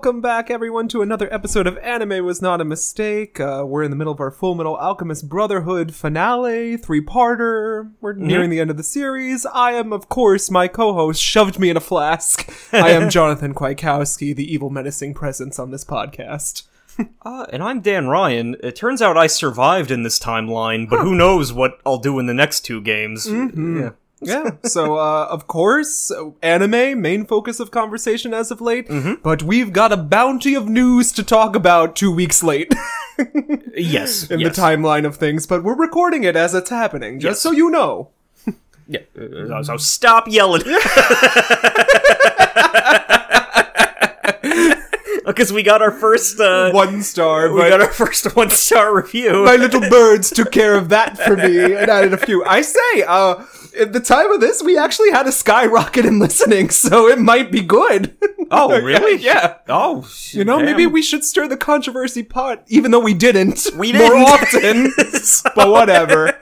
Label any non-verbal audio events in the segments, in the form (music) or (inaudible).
welcome back everyone to another episode of Anime Was Not a Mistake. Uh, we're in the middle of our Full Metal Alchemist Brotherhood finale, three-parter. We're nearing the end of the series. I am, of course, my co-host shoved me in a flask. I am (laughs) Jonathan Kwiatkowski, the evil menacing presence on this podcast. (laughs) Uh, and I'm Dan Ryan. It turns out I survived in this timeline, but who knows what I'll do in the next two games. Yeah. Yeah, so, uh, of course, anime, main focus of conversation as of late, but we've got a bounty of news to talk about two weeks late. Yes. (laughs) in yes. the timeline of things, but we're recording it as it's happening, just Yes. so you know. Yeah. Uh, so stop yelling. (laughs) Because we got our first. Uh, One star, we got our first (laughs) one star review. my little birds took care of that for me and added a few. I say, uh, at the time of this, we actually had a skyrocket in listening, (laughs) so it might be good. (laughs) oh, really? yeah. Oh, You know, damn. maybe we should stir the controversy pot, even though we didn't. We (laughs) more didn't. more often. But whatever.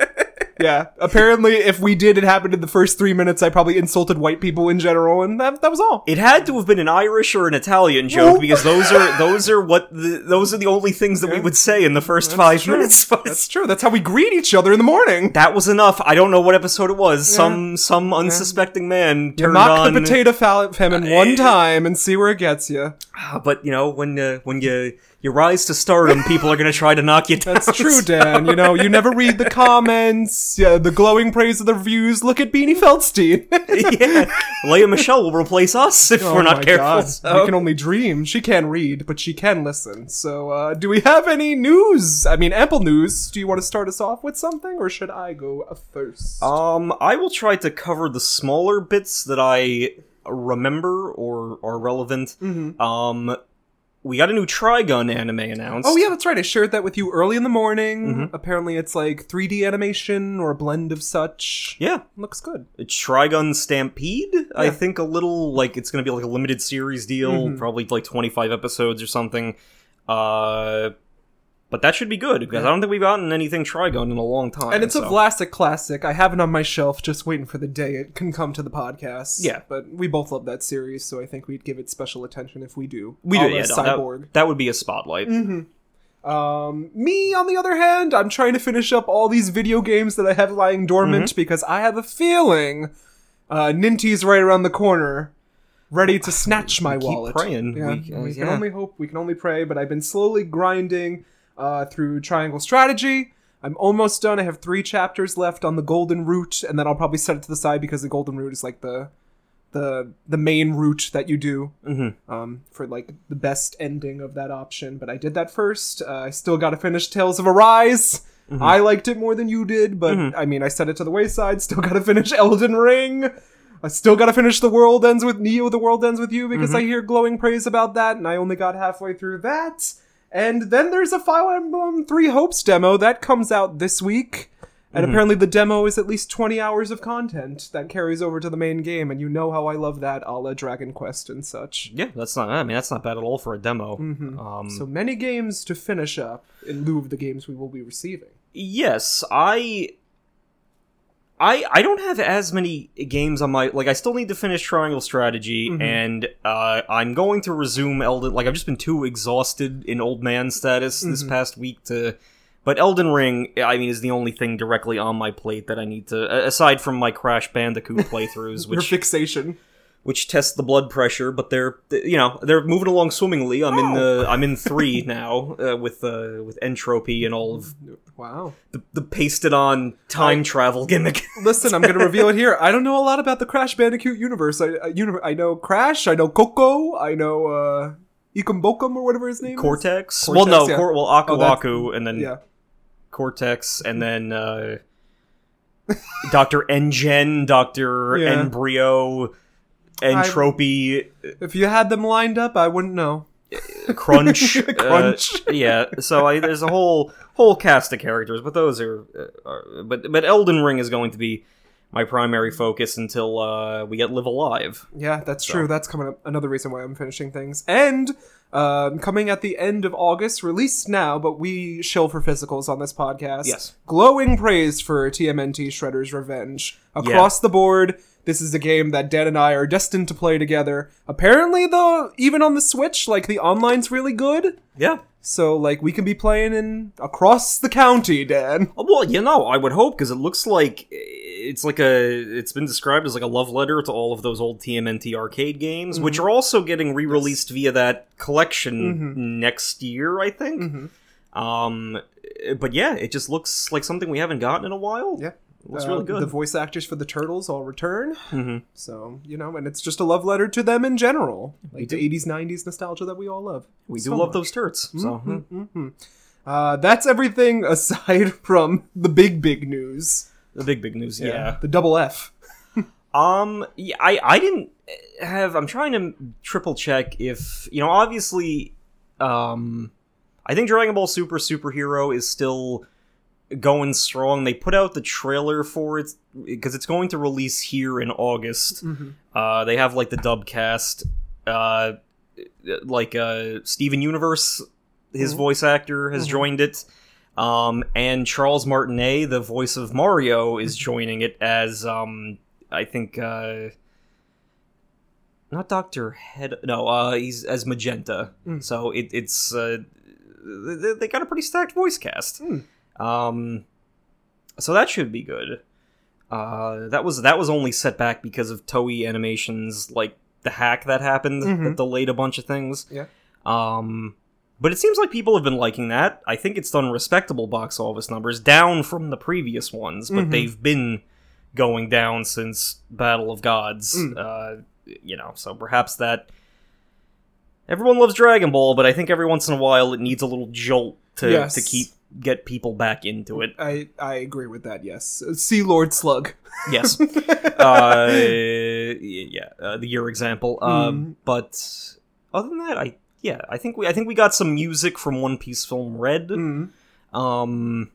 Yeah. Apparently, if we did, it happened in the first three minutes. I probably insulted white people in general, and that, that was all. It had to have been an Irish or an Italian joke Nope. because those are those are what the, those are the only things that we would say in the first five true. minutes. (laughs) That's true. That's how we greet each other in the morning. that was enough. I don't know what episode it was. Some some unsuspecting man turned Mock on. the potato famine uh, one time and see where it gets you. Ah, But you know when uh, when you you rise to stardom, people are gonna try to knock you (laughs) down. That's true, Dan. You know, you never read the (laughs) comments, yeah, the glowing praise of the reviews. Look at Beanie Feldstein. (laughs) yeah, Lea Michele will replace us if Oh we're not careful. So- We can only dream. She can't read, but she can listen. So, uh, do we have any news? I mean, ample news. Do you want to start us off with something, or should I go first? Um, I will try to cover the smaller bits that I remember or are relevant. Um, we got a new Trigun anime announced. Mm-hmm. Oh yeah, that's right. I shared that with you early in the morning. Apparently, it's like 3D animation or a blend of such. yeah. Looks good. It's Trigun Stampede. I think a little like it's gonna be like a limited series deal, Mm-hmm. probably like twenty five episodes or something. Uh, but that should be good because I don't think we've gotten anything Trigun in a long time. And it's a so. Vlasic classic. I have it on my shelf, just waiting for the day it can come to the podcast. Yeah. but we both love that series, so I think we'd give it special attention if we do. we do, yeah. no, Cyborg. that, that would be a spotlight. Um, me, on the other hand, I'm trying to finish up all these video games that I have lying dormant Mm-hmm. because I have a feeling uh, Ninty's right around the corner, ready to snatch my keep wallet. praying. Yeah, We- uh, we can yeah. only hope. We can only pray. But I've been slowly grinding uh, through Triangle Strategy. I'm almost done. I have three chapters left on the Golden Route, and then I'll probably set it to the side because the Golden Route is like the the the main route that you do Mm-hmm. um, for like the best ending of that option. But I did that first. Uh, I still got to finish Tales of Arise. Mm-hmm. I liked it more than you did, but I mean, I set it to the wayside. Still got to finish Elden Ring. I still got to finish The World Ends with Neo. The World Ends with You because Mm-hmm. I hear glowing praise about that, and I only got halfway through that. And then there's a Fire Emblem Three Hopes demo that comes out this week. And Mm-hmm. apparently, the demo is at least 20 hours of content that carries over to the main game, and you know how I love that a la Dragon Quest and such. Yeah, that's not. I mean, that's not bad at all for a demo. Mm-hmm. Um, So many games to finish up in lieu of the games we will be receiving. yes, I. I, I don't have as many games on my like I still need to finish Triangle Strategy Mm-hmm. and uh, I'm going to resume Elden like I've just been too exhausted in old man status this Mm-hmm. past week to but Elden Ring I mean is the only thing directly on my plate that I need to aside from my Crash Bandicoot playthroughs (laughs) Your which fixation. Which tests the blood pressure, but they're you know they're moving along swimmingly. I'm in the I'm in three (laughs) now uh, with uh, with N. Tropy and all of Wow. the, the pasted on time travel gimmick. (laughs) Listen, I'm going to reveal it here. I don't know a lot about the Crash Bandicoot universe. I, I, I know Crash, I know Coco, I know uh, Ikum Bokum or whatever his name Cortex. Cortex, well, no, yeah. Cor- well Aku Oh, Aku, and then. Yeah. Cortex, and then uh, (laughs) Doctor N. Gin, Doctor Yeah. Embryo, N. Tropy, If you had them lined up, I wouldn't know. Crunch, (laughs) uh, Crunch. yeah, so I, there's a whole whole cast of characters, but those are, uh, are but but Elden Ring is going to be my primary focus until uh, we get Live A Live. Yeah, that's true. That's coming up. Another reason why I'm finishing things. And um, coming at the end of August, released now, but we shill for physicals on this podcast. Yes. Glowing praise for TMNT Shredder's Revenge. Across the board, This is a game that Dan and I are destined to play together. Apparently, though, even on the Switch, like the online's really good. Yeah. So like we can be playing in across the county, Dan. Oh, Well, you know, I would hope because it looks like it's like a. It's been described as like a love letter to all of those old TMNT arcade games, mm-hmm. which are also getting re-released via that collection mm-hmm. next year, I think. Mm-hmm. Um, but yeah, it just looks like something we haven't gotten in a while. Yeah. Looks Uh, really good. The voice actors for the turtles all return. Mhm. So you know, and it's just a love letter to them in general, like the '80s, '90s nostalgia that we all love. we so do love much. those turds. So hmm. hmm Uh, that's everything (laughs) aside from the big, big news. the big big news. yeah. the double F. (laughs) Um, yeah, I I didn't have. I'm trying to triple check if you know. Obviously, um, I think Dragon Ball Super Superhero is still going strong. They put out the trailer for it because it's going to release here in August. Uh, they have like the dub cast, uh, like uh, Steven Universe, his voice actor has joined it. Um, and Charles Martinet, the voice of Mario, is joining it as um, I think uh, not Doctor Head. No, uh, he's as Magenta. So it, it's uh, they, they got a pretty stacked voice cast. Um, so that should be good. Uh, that was that was only set back because of Toei Animations, like the hack that happened that delayed a bunch of things. Yeah. Um, but it seems like people have been liking that. I think it's done respectable box office numbers, down from the previous ones, but they've been going down since Battle of Gods. Uh, you know, so perhaps that everyone loves Dragon Ball, but I think every once in a while it needs a little jolt to Yes. to keep get people back into it. I I agree with that. Yes, Sea Lord Slug. Yes. (laughs) uh, yeah, uh, the year example. Um, But other than that, I yeah, I think we I think we got some music from One Piece film Red. Mm. Um,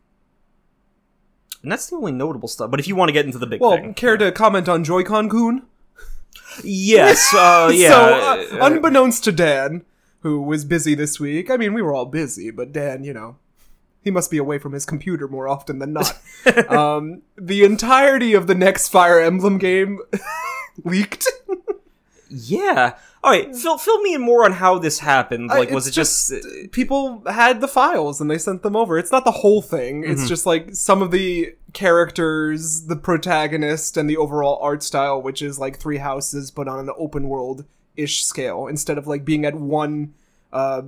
and that's the only notable stuff. But if you want to get into the big Well, thing, care to comment on Joy-Con Kun? yes, (laughs) uh, yeah. so, uh, uh, unbeknownst to Dan, who was busy this week, I mean, we were all busy, but Dan, you know, he must be away from his computer more often than not. (laughs) um, the entirety of the next Fire Emblem game (laughs) leaked. yeah. All right, fill fill me in more on how this happened. Like, was it it's just? people had the files and they sent them over. It's not the whole thing. It's just like some of the characters, the protagonist, and the overall art style, which is like Three Houses, but on an open world ish scale. Instead of like being at one uh,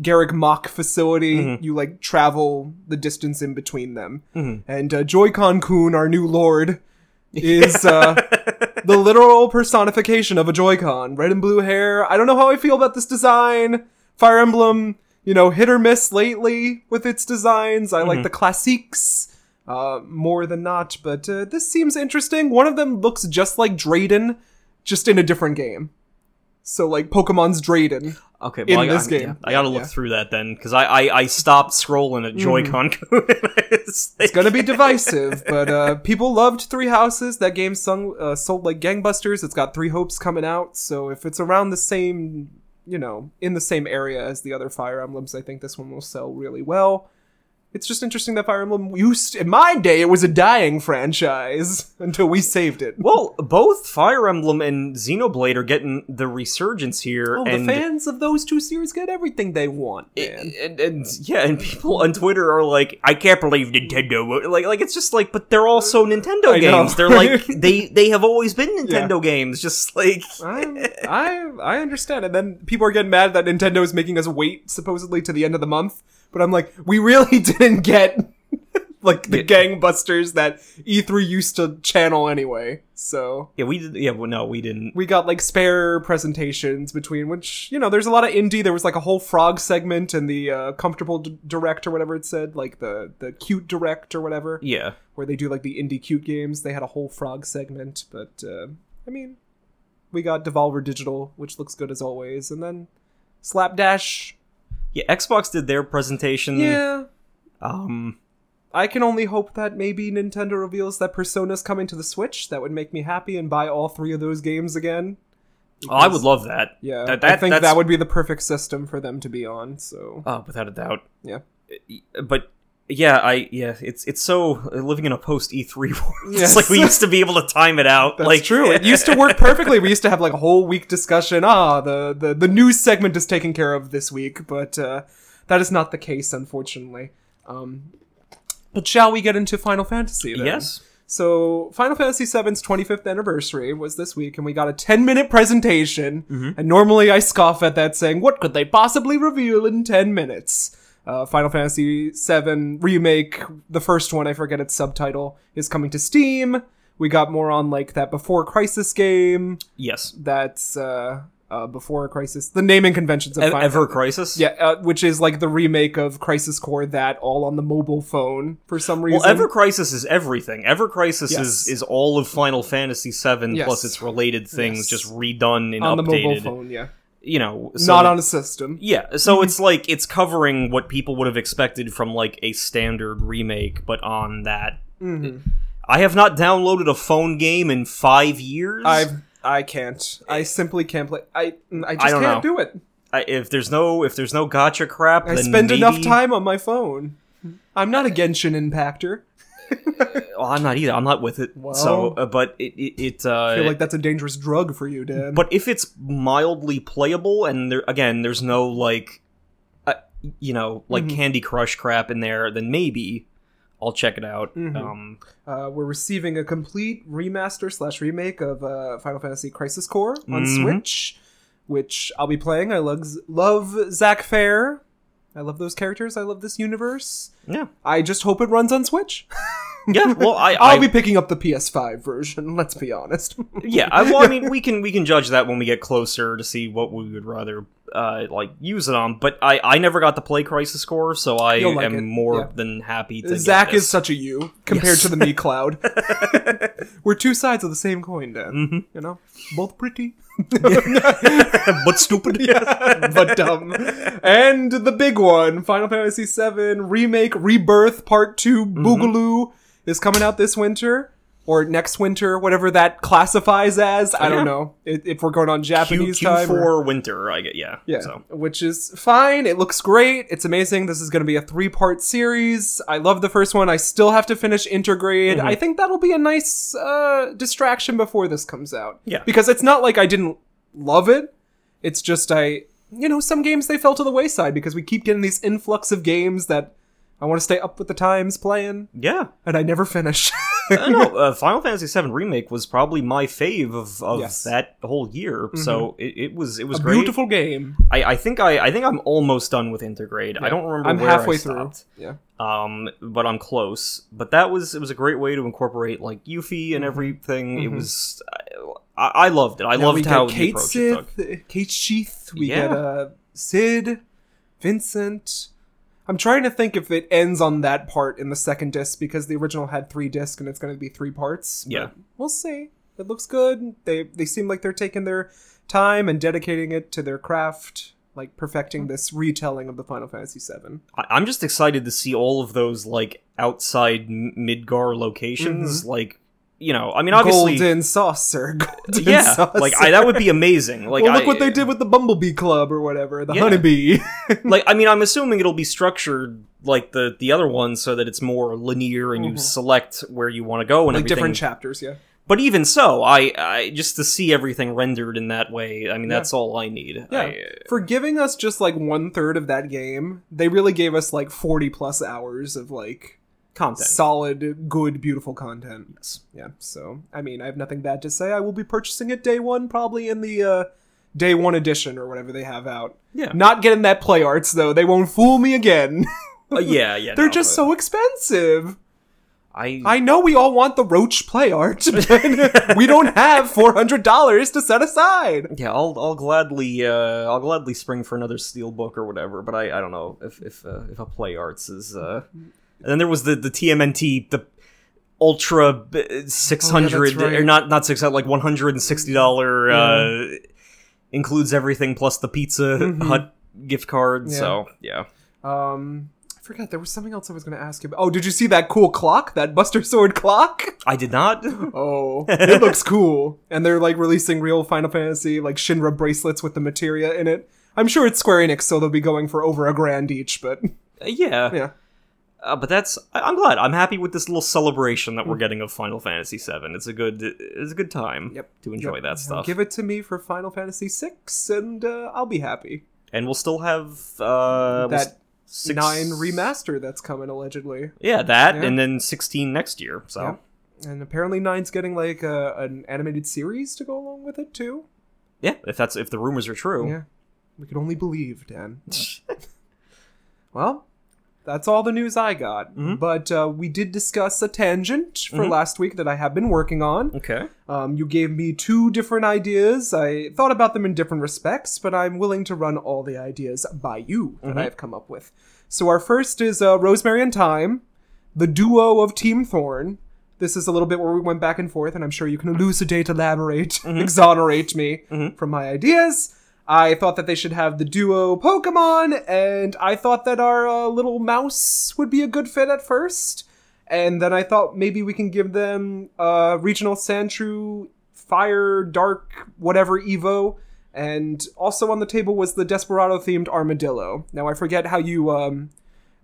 Garreg Mach facility, you like travel the distance in between them. And uh, Joy-Con Kun, our new lord, (laughs) is uh, the literal personification of a Joy-Con. Red and blue hair. I don't know how I feel about this design. Fire Emblem, you know, hit or miss lately with its designs. I like the classiques uh, more than not, but uh, this seems interesting. One of them looks just like Drayden, just in a different game. So like Pokemon's Drayden. Okay, in I, this I, game. yeah, I gotta look Yeah. through that then because I, I I stopped scrolling at Joy-Con. (laughs) it's, It's gonna be divisive, (laughs) but uh, people loved Three Houses. That game sung, uh, sold like gangbusters. It's got Three Hopes coming out, so if it's around the same, you know, in the same area as the other Fire Emblems, I think this one will sell really well. It's just interesting that Fire Emblem used in my day it was a dying franchise (laughs) until we saved it. Well, both Fire Emblem and Xenoblade are getting the resurgence here, Oh, and the fans of those two series get everything they want, man. and, and yeah, and people on Twitter are like, "I can't believe Nintendo." Like, like it's just like, but they're also Nintendo games. They're like (laughs) they they have always been Nintendo games. Just like (laughs) I, I I understand, and then people are getting mad that Nintendo is making us wait supposedly to the end of the month. But I'm like, we really (laughs) didn't get like the gangbusters that E3 used to channel anyway. So yeah, we did. Yeah, well, no, we didn't. we got like spare presentations between which you know there's a lot of indie. There was like a whole frog segment and the uh, comfortable d- direct or whatever it said, like the the cute direct or whatever Yeah, where they do like the indie cute games. They had a whole frog segment, but uh, I mean, we got Devolver Digital, which looks good as always, and then Slapdash. Yeah. Xbox did their presentation. Yeah, Um. I can only hope that maybe Nintendo reveals that Persona's coming to the Switch. That would make me happy and buy all three of those games again. Oh, I would love that. Yeah, That- I think that's- that would be the perfect system for them to be on. So Oh, without a doubt. yeah, But yeah, I yeah, it's it's so living in a post E3 (laughs) world. Yes. It's like we used to be able to time it out. That's like true. It used to work perfectly. We used to have like a whole week discussion. Ah, the the, the news segment is taken care of this week, but uh, that is not the case, unfortunately. Um, but shall we get into Final Fantasy? Then? Yes. So Final Fantasy VII's 25th anniversary was this week, and we got a 10 minute presentation. And normally I scoff at that, saying, "What could they possibly reveal in 10 minutes?" Uh, Final Fantasy VII remake, the first one, I forget its subtitle, is coming to Steam. We got more on like that Before Crisis game. Yes. That's uh, uh, Before Crisis, the naming conventions of E- Final Ever Crisis. yeah, uh, which is like the remake of Crisis Core, that all on the mobile phone for some reason. Well, Ever Crisis is everything. Ever Crisis Yes. is is all of Final Fantasy VII Yes. plus its related things, Yes. just redone and updated. on the mobile phone, yeah, You know, so not on a system. Yeah, so it's like it's covering what people would have expected from like a standard remake, but on that. Mhm. I have not downloaded a phone game in five years. i've I can't. I simply can't play. I I just don't can't know. do it. I, if there's no if there's no gotcha crap, I spend enough time on my phone. I'm not a Genshin impactor. (laughs) Well, I'm not either. I'm not with it. so, uh, but it it, it uh, I feel like that's a dangerous drug for you, Dan. but if it's mildly playable and there again there's no like uh, you know like Mhm. candy crush crap in there then maybe i'll check it out Mhm. um uh, we're receiving a complete remaster slash remake of uh, Final Fantasy Crisis Core on Mhm. Switch, which I'll be playing. I love love Zack Fair. I love those characters. I love this universe. yeah I just hope it runs on Switch. yeah (laughs) well i I'll be picking up the PS5 version. (laughs) Let's be honest. yeah I, well i (laughs) mean we can we can judge that when we get closer to see what we would rather uh like use it on but i i never got to play crisis core so i You'll like am it, more yeah. than happy to get is such a you compared Yes. to the me cloud. (laughs) (laughs) We're two sides of the same coin, Dan. Mhm. You know, both pretty. (laughs) but stupid but dumb. And the big one, Final Fantasy VII Remake Rebirth Part 2 Mm-hmm. Boogaloo is coming out this winter. Or next winter, whatever that classifies as. I don't know. If, if we're going on Q, Japanese time. or- q4 winter i get yeah yeah, so which is fine. It looks great. It's amazing. This is going to be a three part series. I love the first one. I still have to finish Intergrade. Mm-hmm. I think that'll be a nice uh, distraction before this comes out. Yeah. Because it's not like I didn't love it. It's just I, you know, some games they fell to the wayside because we keep getting these influx of games that I want to stay up with the times playing, yeah and I never finish. (laughs) I know uh, Final Fantasy VII remake was probably my fave of, of Yes. that whole year. So it, it was it was a great. beautiful game. I, I think I I think I'm almost done with Intergrade. I don't remember. I'm halfway through. Yeah. Um, but I'm close. But that was it was a great way to incorporate like Yuffie and everything. It was I, I loved it. I Mm-hmm. Now loved how the Kate took. Sith, Kate Sheath. We Yeah. get uh, Cid, Vincent. I'm trying to think if it ends on that part in the second disc because the original had three discs and it's going to be three parts. Yeah. we'll see. It looks good. They they seem like they're taking their time and dedicating it to their craft, like perfecting mm-hmm. this retelling of the Final Fantasy VII. I, I'm just excited to see all of those like outside Midgar locations. Mm-hmm. Like you know, I mean, obviously, Golden saucer. (laughs) Golden yeah, saucer. like I, that would be amazing. (laughs) Like well, look I- what they did with the Bumblebee Club or whatever, the Yeah. Honeybee. (laughs) like I mean, I'm assuming it'll be structured like the the other ones, so that it's more linear and you mm-hmm. select where you want to go and like everything. different chapters, yeah. but even so, I, I just to see everything rendered in that way. I mean, that's all I need. Yeah. I- For giving us just like one third of that game, they really gave us like 40 plus hours of like content. solid, good, beautiful content. Yes. Yeah. So, I mean, I have nothing bad to say. I will be purchasing it day one, probably in the uh, day one edition or whatever they have out. Yeah. Not getting that play arts though. They won't fool me again. (laughs) Uh, yeah, yeah. They're no, just so expensive. I, I know we all want the Roach play art, (laughs) but (laughs) we don't have $400 to set aside. yeah, I'll I'll gladly uh I'll gladly spring for another steel book or whatever. But I I don't know if if uh, if a play arts is uh. And then there was the the TMNT the. Ultra six hundred Oh, that's right. or not not six like one hundred and sixty dollar uh, includes everything plus the Pizza Hut gift card. Mm-hmm. Yeah. So yeah, Um, I forgot there was something else I was going to ask you about. Oh, did you see that cool clock? That Buster Sword clock? I did not. (laughs) (laughs) Oh, it looks cool. And they're like releasing real Final Fantasy like Shinra bracelets with the materia in it. I'm sure it's Square Enix, so they'll be going for over a grand each. But yeah, yeah, Uh, but that's I- I'm glad. I'm happy with this little celebration that we're getting of Final Fantasy VII. It's a good it's a good time Yep. to enjoy Yep. that stuff. Give it to me for Final Fantasy VI, and uh, I'll be happy. and we'll still have uh that six, nine remaster that's coming allegedly, Yeah, that Yeah. and then 16 next year. So Yep. and apparently nine's getting like a, an animated series to go along with it too. yeah, if that's if the rumors are true. Yeah, we could only believe, Dan. (laughs) Well, that's all the news I got. Mhm. But uh, we did discuss a tangent for Mhm. last week that I have been working on. Okay. Um, you gave me two different ideas. I thought about them in different respects, but I'm willing to run all the ideas by you that Mhm. I've come up with. So our first is uh, Rosemary and Time, the duo of Team Thorn. This is a little bit where we went back and forth, and I'm sure you can elucidate, elaborate, (laughs) exonerate me Mhm. from my ideas. I thought that they should have the duo Pokemon, and I thought that our uh, little mouse would be a good fit at first. And then I thought maybe we can give them uh, regional Sandshrew, Fire, Dark, whatever Evo. And also on the table was the Desperado themed Armadillo. Now I forget how you um,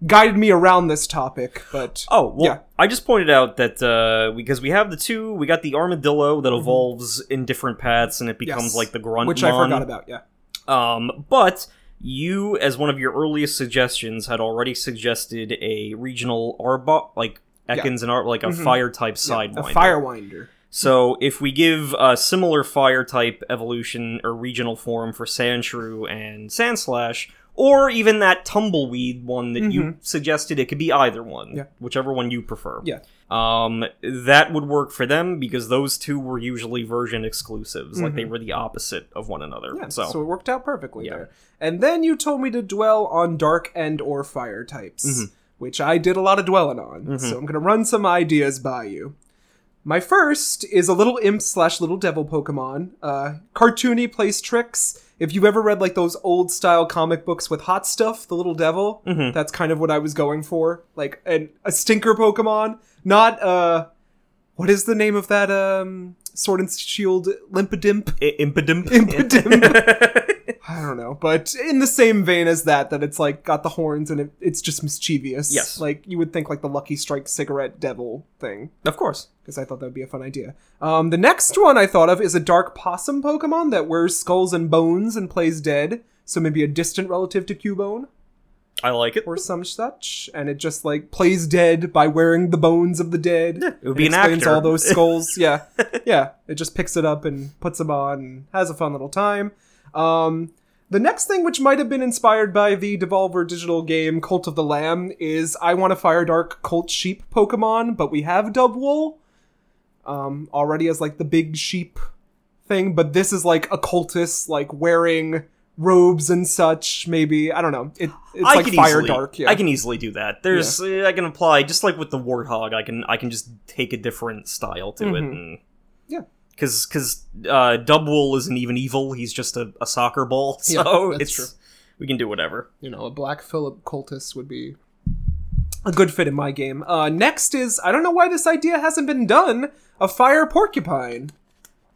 guided me around this topic, but Oh well, Yeah. I just pointed out that uh, because we have the two, we got the armadillo that evolves in different paths and it becomes Mm-hmm. Yes. like the grunt. which I forgot about. Yeah, Um, but you, as one of your earliest suggestions, had already suggested a regional Arbok, like Ekans and Ar, like a Mhm. fire type side a sidewinder. Firewinder. So if we give a similar fire type evolution or regional form for Sandshrew and Sandslash, or even that tumbleweed one that you suggested, it could be either one, Mm-hmm. Yeah. whichever one you prefer. Yeah. Um, that would work for them because those two were usually version exclusives, like they were the opposite of one another. Mm-hmm. Yeah, so, so, it worked out perfectly Yeah. there. And then you told me to dwell on dark and or fire types, Mhm. which I did a lot of dwelling on. So I'm gonna run some ideas by you. My first is a little imp slash little devil Pokemon. Uh, cartoony, plays tricks. If you've ever read like those old style comic books with hot stuff, the little devil, Mhm. that's kind of what I was going for. Like an, a stinker Pokemon, not uh, what is the name of that um Sword and Shield Limpidimp? I- Impidimp. Impidimp. (laughs) I don't know, but in the same vein as that, that it's like got the horns and it, it's just mischievous. Yes. like you would think like the Lucky Strike cigarette devil thing, of course. because I thought that would be a fun idea. Um, the next one I thought of is a dark possum Pokemon that wears skulls and bones and plays dead. So maybe a distant relative to Cubone I like it. or some such, and it just like plays dead by wearing the bones of the dead. Yeah, it would be an explains actor. all those skulls. (laughs) yeah, yeah. It just picks it up and puts them on and has a fun little time. Um, the next thing, which might have been inspired by the Devolver Digital game Cult of the Lamb, is I want a Fire Dark Cult Sheep Pokemon, but we have Dubwool um, already as like the big sheep thing, but this is like a cultist, like wearing robes and such. Maybe I don't know. It, it's I like Fire easily, Dark. Yeah, I can easily do that. There's uh, I can apply just like with the warthog. I can I can just take a different style to it. Mhm. And, Yeah. Because because uh, Dubwool isn't even evil. He's just a, a soccer ball. (laughs) Yeah, So that's it's true. we can do whatever. you know, a Black Phillip cultist would be a good fit in my game. Uh, next is I don't know why this idea hasn't been done. A fire porcupine.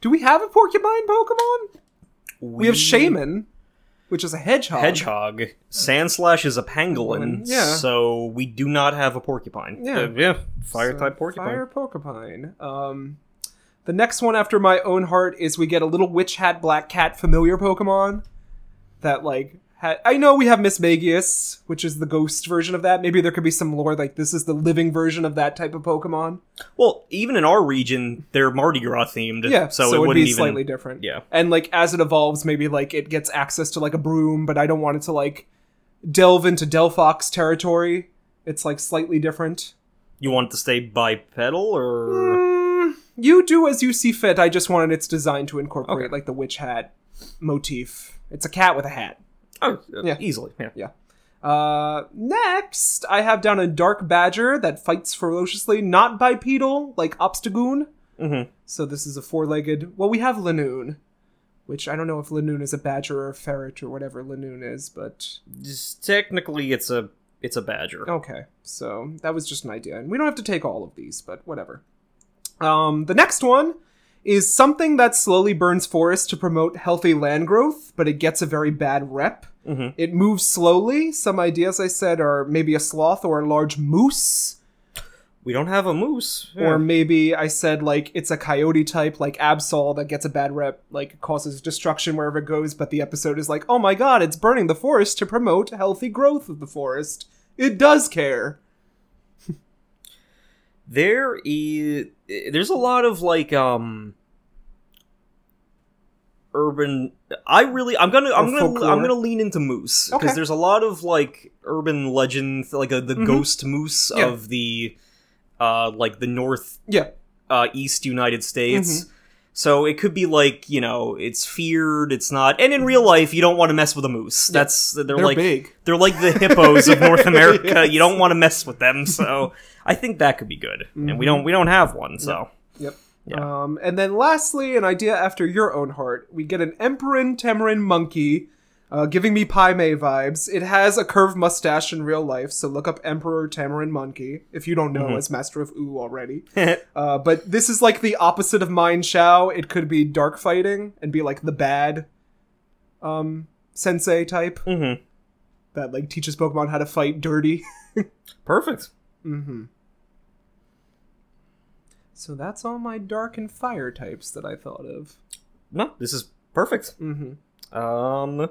Do we have a porcupine Pokemon? We, have Shaymin, which is a hedgehog. Hedgehog. Sandslash is a pangolin. Yeah. So we do not have a porcupine. Yeah. Uh, yeah. Fire So, type porcupine. Fire porcupine. Um, the next one after my own heart is we get a little witch hat black cat familiar Pokemon that like ha- I know we have Mismagius, which is the ghost version of that. Maybe there could be some lore like this is the living version of that type of Pokemon. Well, even in our region, they're Mardi Gras themed. Yeah, So, so, it would be even. slightly different. Yeah. And like as it evolves, maybe like it gets access to like a broom, but I don't want it to like delve into Delphox territory. It's like slightly different. You want it to stay bipedal or? Mm, you do as you see fit. I just wanted its design to incorporate Okay. like the witch hat motif. It's a cat with a hat. Oh, Yeah. easily. Yeah. Uh, next, I have down a dark badger that fights ferociously, not bipedal like Obstagoon. Mm-hmm. So this is a four-legged. Well, we have Linoone, which I don't know if Linoone is a badger or a ferret or whatever Linoone is, but Just technically, it's a it's a badger. okay. So that was just an idea, and we don't have to take all of these, but whatever. Um, the next one is something that slowly burns forests to promote healthy land growth, but it gets a very bad rep. Mhm. It moves slowly. Some ideas I said are maybe a sloth or a large moose. We don't have a moose. Or maybe I said like it's a coyote type, like Absol, that gets a bad rep, like causes destruction wherever it goes. But the episode is like, oh my god, it's burning the forest to promote healthy growth of the forest. It does care. there is there's a lot of like um urban i really i'm gonna i'm Or gonna folklore. i'm gonna lean into moose because Okay. there's a lot of like urban legend like a, the Mhm. ghost moose Yeah. of the uh like the north Yeah. uh east united states Mm-hmm. So it could be like you know it's feared it's not and in real life you don't want to mess with a moose that's they're, They're like big. they're like the hippos of North (laughs) America. Yes. You don't want to mess with them, so (laughs) I think that could be good. And we don't we don't have one, so Yep. Yeah. Um, and then lastly, an idea after your own heart. We get an Emperor Tamarin monkey, uh, giving me Pai Mei vibes. It has a curved mustache in real life, so look up Emperor Tamarin monkey if you don't know Mm-hmm. as Master of Ooh already. (laughs) Uh, but this is like the opposite of Mienshao. It could be dark fighting and be like the bad um, sensei type Mhm. that like teaches Pokemon how to fight dirty. (laughs) perfect. mm-hmm. So that's all my dark and fire types that I thought of. No, this is perfect. Mm-hmm. Um,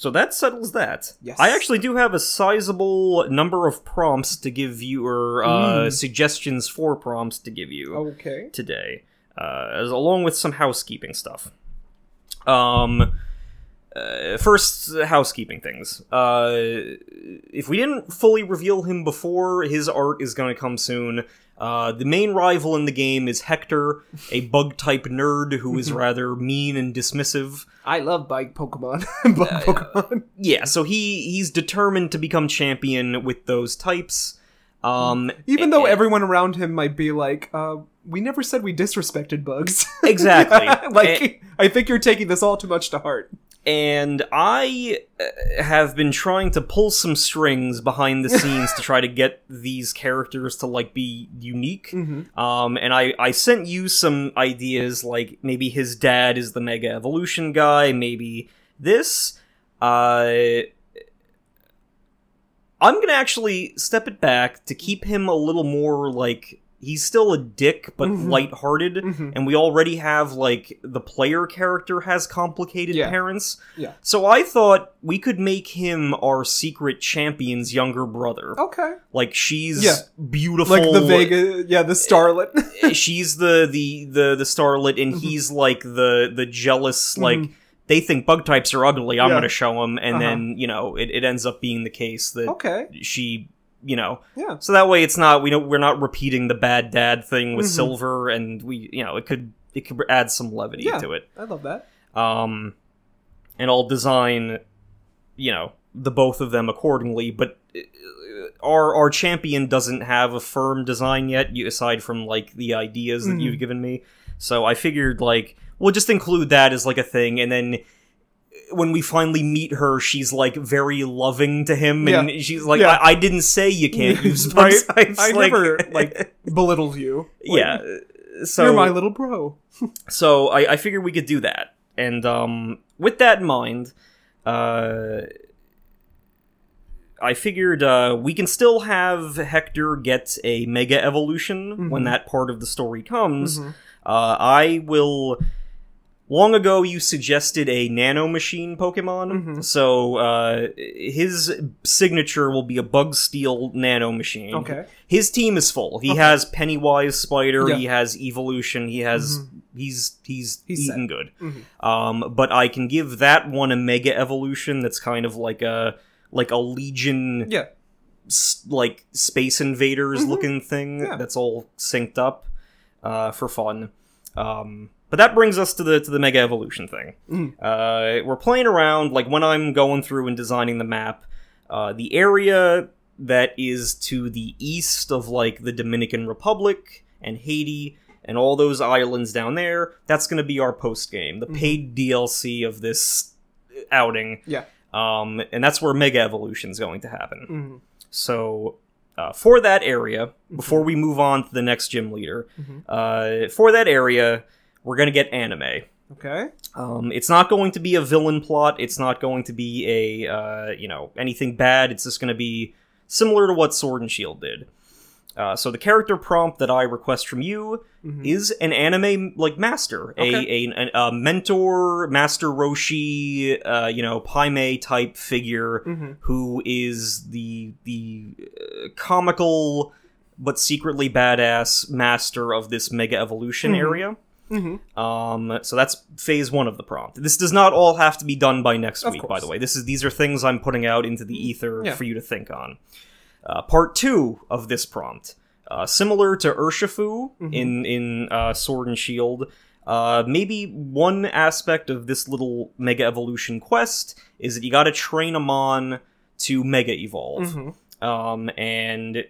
so that settles that. Yes. I actually do have a sizable number of prompts to give you, or uh, Mm. suggestions for prompts to give you. Okay. today, uh, as along with some housekeeping stuff. Um, uh, first, uh, housekeeping things. Uh, if we didn't fully reveal him before, his art is going to come soon. Uh, the main rival in the game is Hector, a bug type nerd who is (laughs) rather mean and dismissive. I love bike Pokemon. (laughs) Bug Pokemon. Yeah, so he he's determined to become champion with those types. Um, Even though eh, everyone around him might be like, uh, we never said we disrespected bugs. (laughs) Exactly. like, I think you're taking this all too much to heart. And I uh, have been trying to pull some strings behind the (laughs) scenes to try to get these characters to like be unique. Mm-hmm. Um, and I I sent you some ideas like maybe his dad is the Mega Evolution guy, maybe this. Uh, I'm gonna actually step it back to keep him a little more like he's still a dick but Mhm. lighthearted Mhm. and we already have like the player character has complicated Yeah. parents. Yeah. So I thought we could make him our secret champion's younger brother. Okay. Like she's Yeah. beautiful. Like the Vega, yeah, the Starlet. she's the the the the starlet and Mm-hmm. he's like the the jealous like they think bug types are ugly. I'm Yeah. going to show them and Uh-huh. then, you know, it, it ends up being the case that okay. she, you know, Yeah. so that way it's not we don't we're not repeating the bad dad thing with Mhm. silver and we you know it could it could add some levity Yeah. to it I love that. um and i'll design you know the both of them accordingly but uh, our our champion doesn't have a firm design yet you aside from like the ideas that Mhm. you've given me so i figured like we'll just include that as like a thing and then when we finally meet her, she's like very loving to him, and she's like, Yeah. I-, "I didn't say you can't (laughs) use Right. types." I like- never (laughs) like belittled you. Like, yeah. So you're my little bro. (laughs) so I, I figured we could do that, and um, with that in mind, uh, I figured uh, we can still have Hector get a Mega Evolution when Mhm. that part of the story comes. Mhm. Uh, I will. Long ago, you suggested a Nano Machine Pokemon, Mhm. so uh, his signature will be a Bug Steel Nano Machine. Okay. His team is full. He Okay. has Pennywise Spider. Yeah. He has Evolution. He has he's he's, He's eating good. Mhm. Um, but I can give that one a Mega Evolution. That's kind of like a like a Legion Yeah. s- like Space Invaders Mhm. looking thing. Yeah. That's all synced up uh, for fun. Um, but that brings us to the to the Mega Evolution thing. Mhm. Uh, we're playing around like when I'm going through and designing the map. Uh, the area that is to the east of like the Dominican Republic and Haiti and all those islands down there, that's going to be our post game, the Mhm. paid DLC of this outing. Yeah. Um, and that's where Mega Evolution is going to happen. Mhm. So, uh, for that area, before we move on to the next gym leader, Mhm. uh, for that area, we're gonna get anime. Okay. Um, it's not going to be a villain plot. It's not going to be a uh, you know anything bad. It's just going to be similar to what Sword and Shield did. Uh, so the character prompt that I request from you Mhm. is an anime like master, Okay. a, a a mentor, Master Roshi, uh, you know, Pai Mei type figure Mhm. who is the the uh, comical but secretly badass master of this mega evolution Mhm. area. Mhm. Um, so that's phase one of the prompt. This does not all have to be done by next Of week, by the way. This is these are things I'm putting out into the ether Yeah. for you to think on. Uh, part two of this prompt, uh, similar to Urshifu Mhm. in in uh, Sword and Shield. Uh, maybe one aspect of this little mega evolution quest is that you got to train them on to mega evolve Mhm. um, and uh,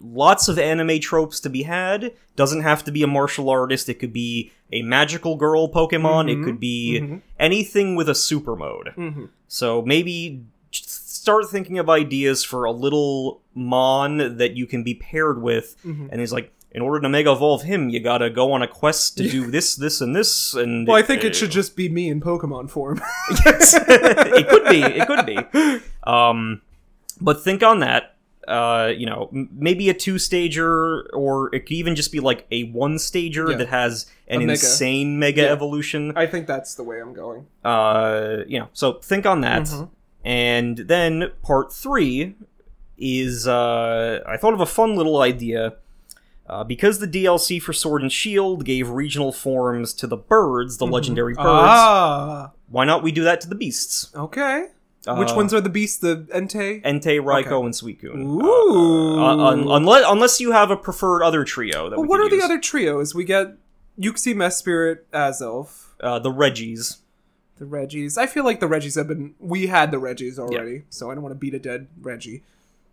lots of anime tropes to be had. Doesn't have to be a martial artist. It could be a magical girl Pokemon. Mhm. It could be Mhm. anything with a super mode. Mhm. So maybe start thinking of ideas for a little Mon that you can be paired with. Mhm. And he's like, in order to mega evolve him, you gotta go on a quest to do this, this, and this. And Well, I think uh, it should just be me in Pokemon form. (laughs) yes, (laughs) it could be. It could be. (laughs) Um, but think on that. Uh, you know, maybe a two stager, or it could even just be like a one stager Yeah. that has an mega. insane mega Yeah. evolution. I think that's the way I'm going. Uh, you know, so think on that. Mhm. And then part three is uh, I thought of a fun little idea. Uh, because the DLC for Sword and Shield gave regional forms to the birds, the legendary birds, Ah, why not we do that to the beasts? okay. Which Uh, ones are the beasts? The Entei? Entei, Raikou, Okay. and Suicune. Ooh. Uh, un- unless, unless you have a preferred other trio that Well, we what are the other trios? We get Uxie Mespirit, Azelf, Uh, the Reggies. the Reggies. I feel like the Reggies have been. We had the Reggies already, so I don't want to beat a dead Reggie.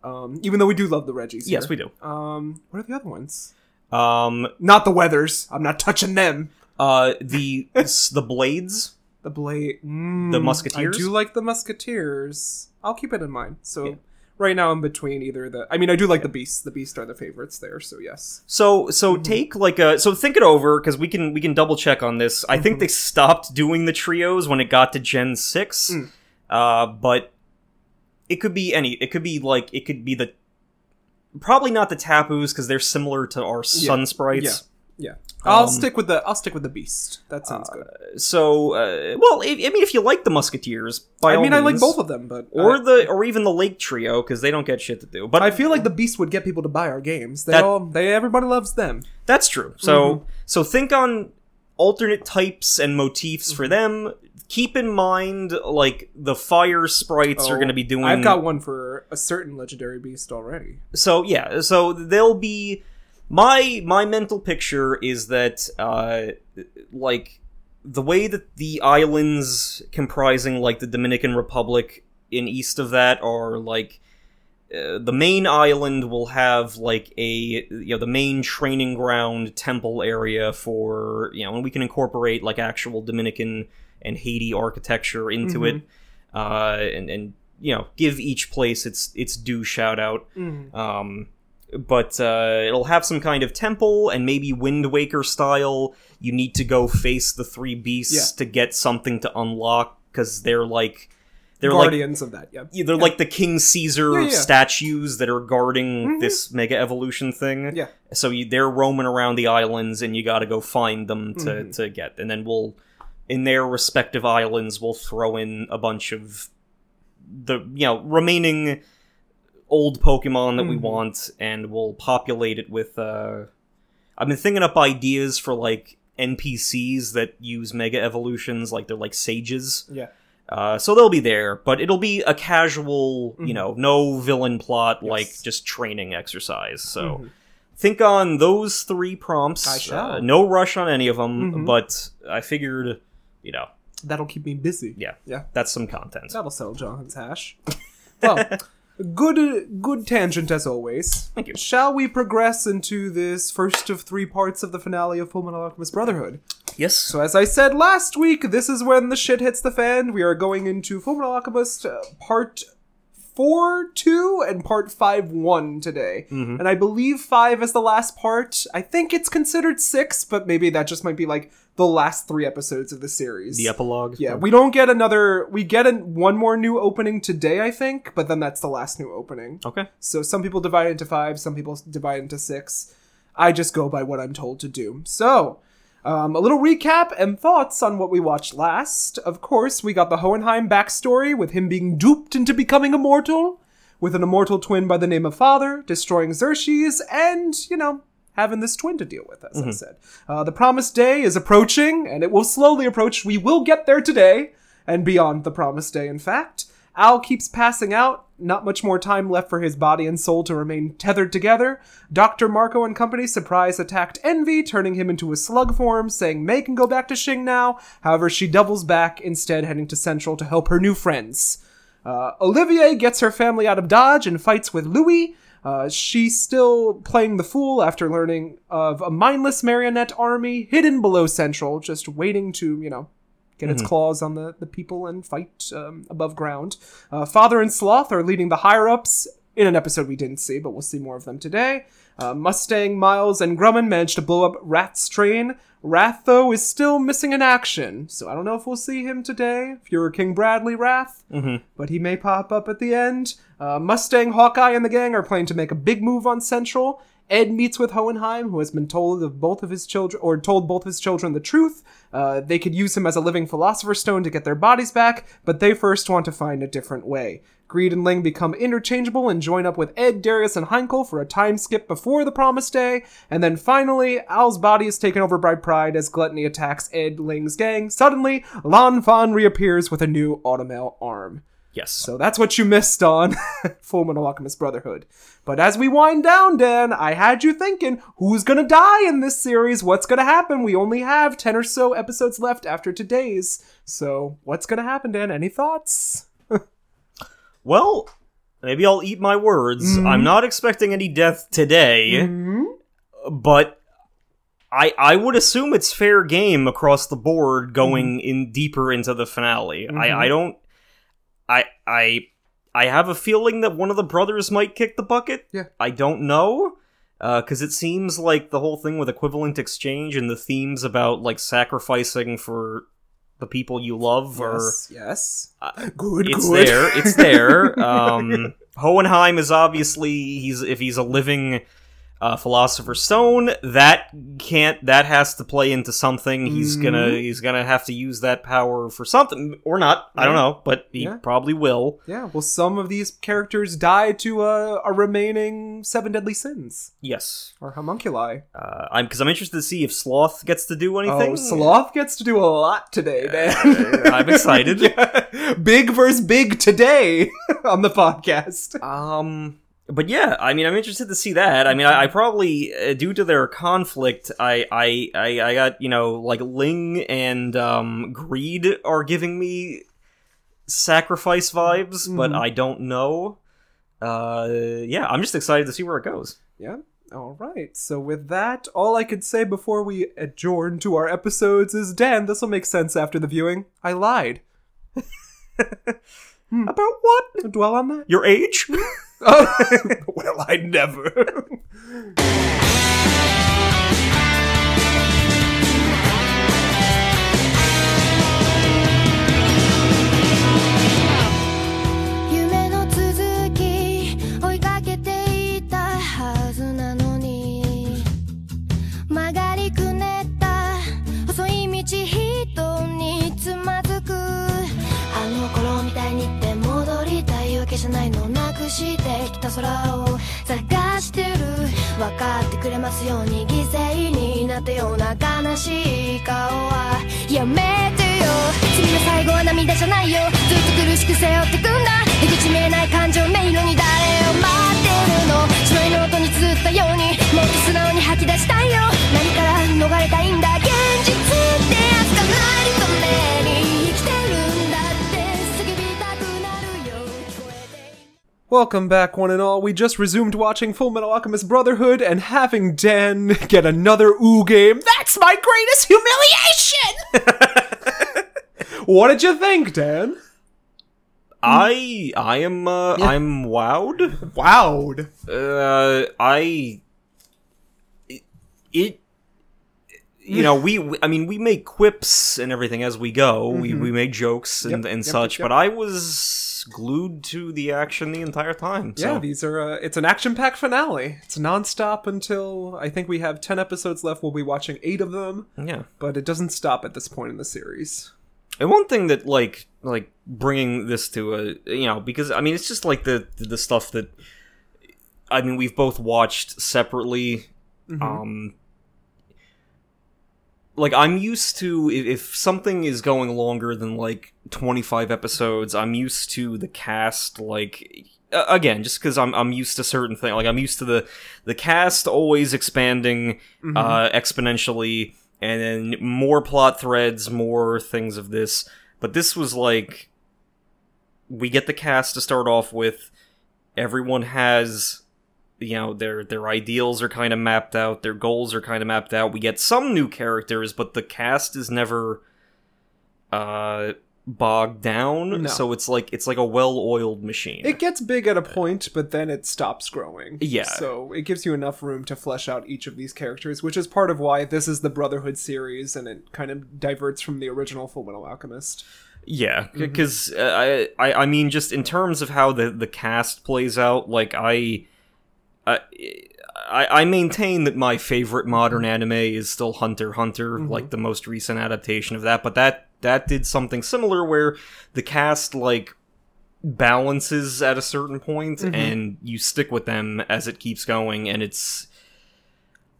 Um, even though we do love the Reggies. Yes, here. we do. Um, what are the other ones? Um, Not the Weathers. I'm not touching them. uh, the (laughs) the Blades. The Blade. Mm, The Musketeers? I do like the Musketeers. I'll keep it in mind. So Yeah. right now I'm between either the. I mean, I do like the Beasts. The Beasts are the favorites there. So yes. So so Mm-hmm. take like a so think it over because we can we can double check on this. I Mm-hmm. think they stopped doing the trios when it got to Gen six, Mm. uh, but it could be any. It could be like it could be the probably not the Tapus because they're similar to our Sun sprites. Yeah. I'll Um, stick with the. I'll stick with the Beast. That sounds good. So uh, well, I, I mean, if you like the Musketeers, by I mean, I like both of them, but or the or even the Lake Trio because they don't get shit to do. But I feel like the Beast would get people to buy our games. They That- all. They everybody loves them. That's true. So Mm-hmm. so think on alternate types and motifs Mm-hmm. for them. Keep in mind like the fire sprites are Oh, going to be doing I've got one for a certain legendary beast already. So yeah, so they'll be my my mental picture is that uh like the way that the islands comprising like the Dominican Republic in east of that are like uh, the main island will have like a you know the main training ground temple area for you know and we can incorporate like actual Dominican and Haiti architecture into Mhm. it uh and and you know give each place its its due shout out Mm. um, but uh, it'll have some kind of temple and maybe Wind Waker style. You need to go face the three beasts to get something to unlock because they're like they're Guardians of that. Yeah. like they're like the King Caesar Yeah, yeah. statues that are guarding Mhm. this mega evolution thing. Yeah. So you, they're roaming around the islands, and you got to go find them to Mhm. to get, and then we'll in their respective islands we'll throw in a bunch of the you know remaining old Pokemon that we Mhm. want, and we'll populate it with. uh I've been thinking up ideas for like NPCs that use Mega Evolutions, like they're like sages. Yeah. Uh, so they'll be there, but it'll be a casual, you Mhm. know, no villain plot, Yes. like just training exercise. So Mhm. think on those three prompts. Uh, no rush on any of them, Mhm. but I figured, you know, That'll keep me busy. yeah, Yeah. that's some content. That'll sell John's hash. (laughs) well, (laughs) good good tangent as always. Thank you. Shall we progress into this first of three parts of the finale of Fullmetal Alchemist Brotherhood? Yes. So as I said last week, this is when the shit hits the fan. We are going into Fullmetal Alchemist uh, Part 4 2 and part 5 1 today. Mhm. And I believe 5 is the last part. I think it's considered 6, but maybe that just might be like the last three episodes of the series. The epilogue. Yeah, we don't get another. We get a, one more new opening today, I think, but then that's the last new opening. Okay. So some people divide into five, some people divide into six. I just go by what I'm told to do. So, um, a little recap and thoughts on what we watched last. Of course, we got the Hohenheim backstory with him being duped into becoming immortal, with an immortal twin by the name of Father, destroying Xerxes, and, you know, having this twin to deal with, as I said. Uh, the promised day is approaching, and it will slowly approach. We will get there today, and beyond the promised day, in fact. Al keeps passing out. Not much more time left for his body and soul to remain tethered together. Dr. Marcoh and company surprise attacked Envy, turning him into a slug form, saying May can go back to Xing now. However, she doubles back, instead heading to Central to help her new friends. Uh, Olivier gets her family out of Dodge and fights with Louis. Uh, she's still playing the fool after learning of a mindless marionette army hidden below Central, just waiting to, you know, get its claws on the, the people and fight um, above ground. Uh, Father and Sloth are leading the higher ups in an episode we didn't see, but we'll see more of them today. Uh, Mustang, Miles, and Grumman managed to blow up Wrath's train. Wrath, though, is still missing in action, so I don't know if we'll see him today. If you're King Bradley Wrath, Mm-hmm. but he may pop up at the end. Uh, Mustang, Hawkeye, and the gang are planning to make a big move on Central. Ed meets with Hohenheim, who has been told of both of his children, or told both of his children the truth. Uh, they could use him as a living philosopher's stone to get their bodies back, but they first want to find a different way. Greed and Ling become interchangeable and join up with Ed, Darius, and Heinkel for a time skip before the promised day, and then finally, Al's body is taken over by Pride as Gluttony attacks Ed, Ling's gang. Suddenly, Lan Fan reappears with a new automail arm. Yes. So that's what you missed on (laughs) Full Metal Alchemist Brotherhood. But as we wind down, Dan, I had you thinking, who's gonna die in this series? What's gonna happen? We only have 10 or so episodes left after today's. So what's gonna happen, Dan? Any thoughts? (laughs) Well, maybe I'll eat my words. Mm-hmm. I'm not expecting any death today, but I I would assume it's fair game across the board going Mm-hmm. in deeper into the finale. I I don't I I I have a feeling that one of the brothers might kick the bucket. Yeah. I don't know. Because it seems like the whole thing with equivalent exchange and the themes about like sacrificing for the people you love are Yes. yes. Uh, good, it's good. there. It's there. (laughs) Um, Hohenheim is obviously he's if he's a living uh, philosopher's stone that can't that has to play into something. He's gonna Mhm. he's gonna have to use that power for something or not. I don't know, but he Yeah. probably will. yeah, well, some of these characters die to uh, a remaining seven deadly sins, Yes, or homunculi. uh, I'm because I'm interested to see if Sloth gets to do anything. Oh, Sloth gets to do a lot today. Uh, I'm excited. (laughs) Yeah. Big versus big today (laughs) on the podcast. Um, but yeah, I mean, I'm interested to see that. I mean, I, I probably, uh, due to their conflict, I, I, I, I got you know, like Ling and um, Greed are giving me sacrifice vibes, but Mhm. I don't know. Uh, yeah, I'm just excited to see where it goes. Yeah. All right. So with that, all I could say before we adjourn to our episodes is, Dan, this will make sense after the viewing. I lied. (laughs) About what? Dwell on that. Your age? (laughs) Well, I never. (laughs) 空を探してる。分かってくれますように犠牲になったよ。うな悲しい顔はやめてよ。君の最後は涙じゃないよ。ずっと苦しく背負ってくんだ。出口見えない感情迷路に誰を待ってるの。白いノートに綴ったようにもっと素直に吐き出したいよ。何から逃れたいんだ Welcome back, one and all. We just resumed watching Full Metal Alchemist Brotherhood and having Dan (laughs) get another ooh game. That's my greatest humiliation! (laughs) what did you think, Dan? I I am uh, Yeah. I'm wowed. Wowed. Uh, I it, it you know we, we- I mean we make quips and everything as we go. We we make jokes and Mm-hmm. Yep, and yep, such, yep. but I was glued to the action the entire time. So. Yeah, these are. Uh, it's an action-packed finale. It's nonstop until I think we have ten episodes left. We'll be watching eight of them, yeah. but it doesn't stop at this point in the series. And one thing that like like bringing this to a you know because I mean it's just like the the stuff that I mean we've both watched separately. Mm-hmm. Um, like I'm used to if, if something is going longer than like 25 episodes, I'm used to the cast like uh, again just because I'm I'm used to certain things. Like I'm used to the the cast always expanding Mm-hmm. uh, exponentially, and then more plot threads, more things of this. But this was like we get the cast to start off with. Everyone has you know their their ideals are kind of mapped out their goals are kind of mapped out we get some new characters but the cast is never uh bogged down No. so it's like it's like a well-oiled machine It gets big at a point, but then it stops growing. Yeah. So it gives you enough room to flesh out each of these characters, which is part of why this is the Brotherhood series, and it kind of diverts from the original Full Metal Alchemist. Yeah, Mm-hmm. because uh, I, I I mean, just in terms of how the the cast plays out, like I, I, I maintain that my favorite modern anime is still Hunter Hunter, Mm-hmm. like the most recent adaptation of that. But that that did something similar where the cast like balances at a certain point Mm-hmm. and you stick with them as it keeps going and it's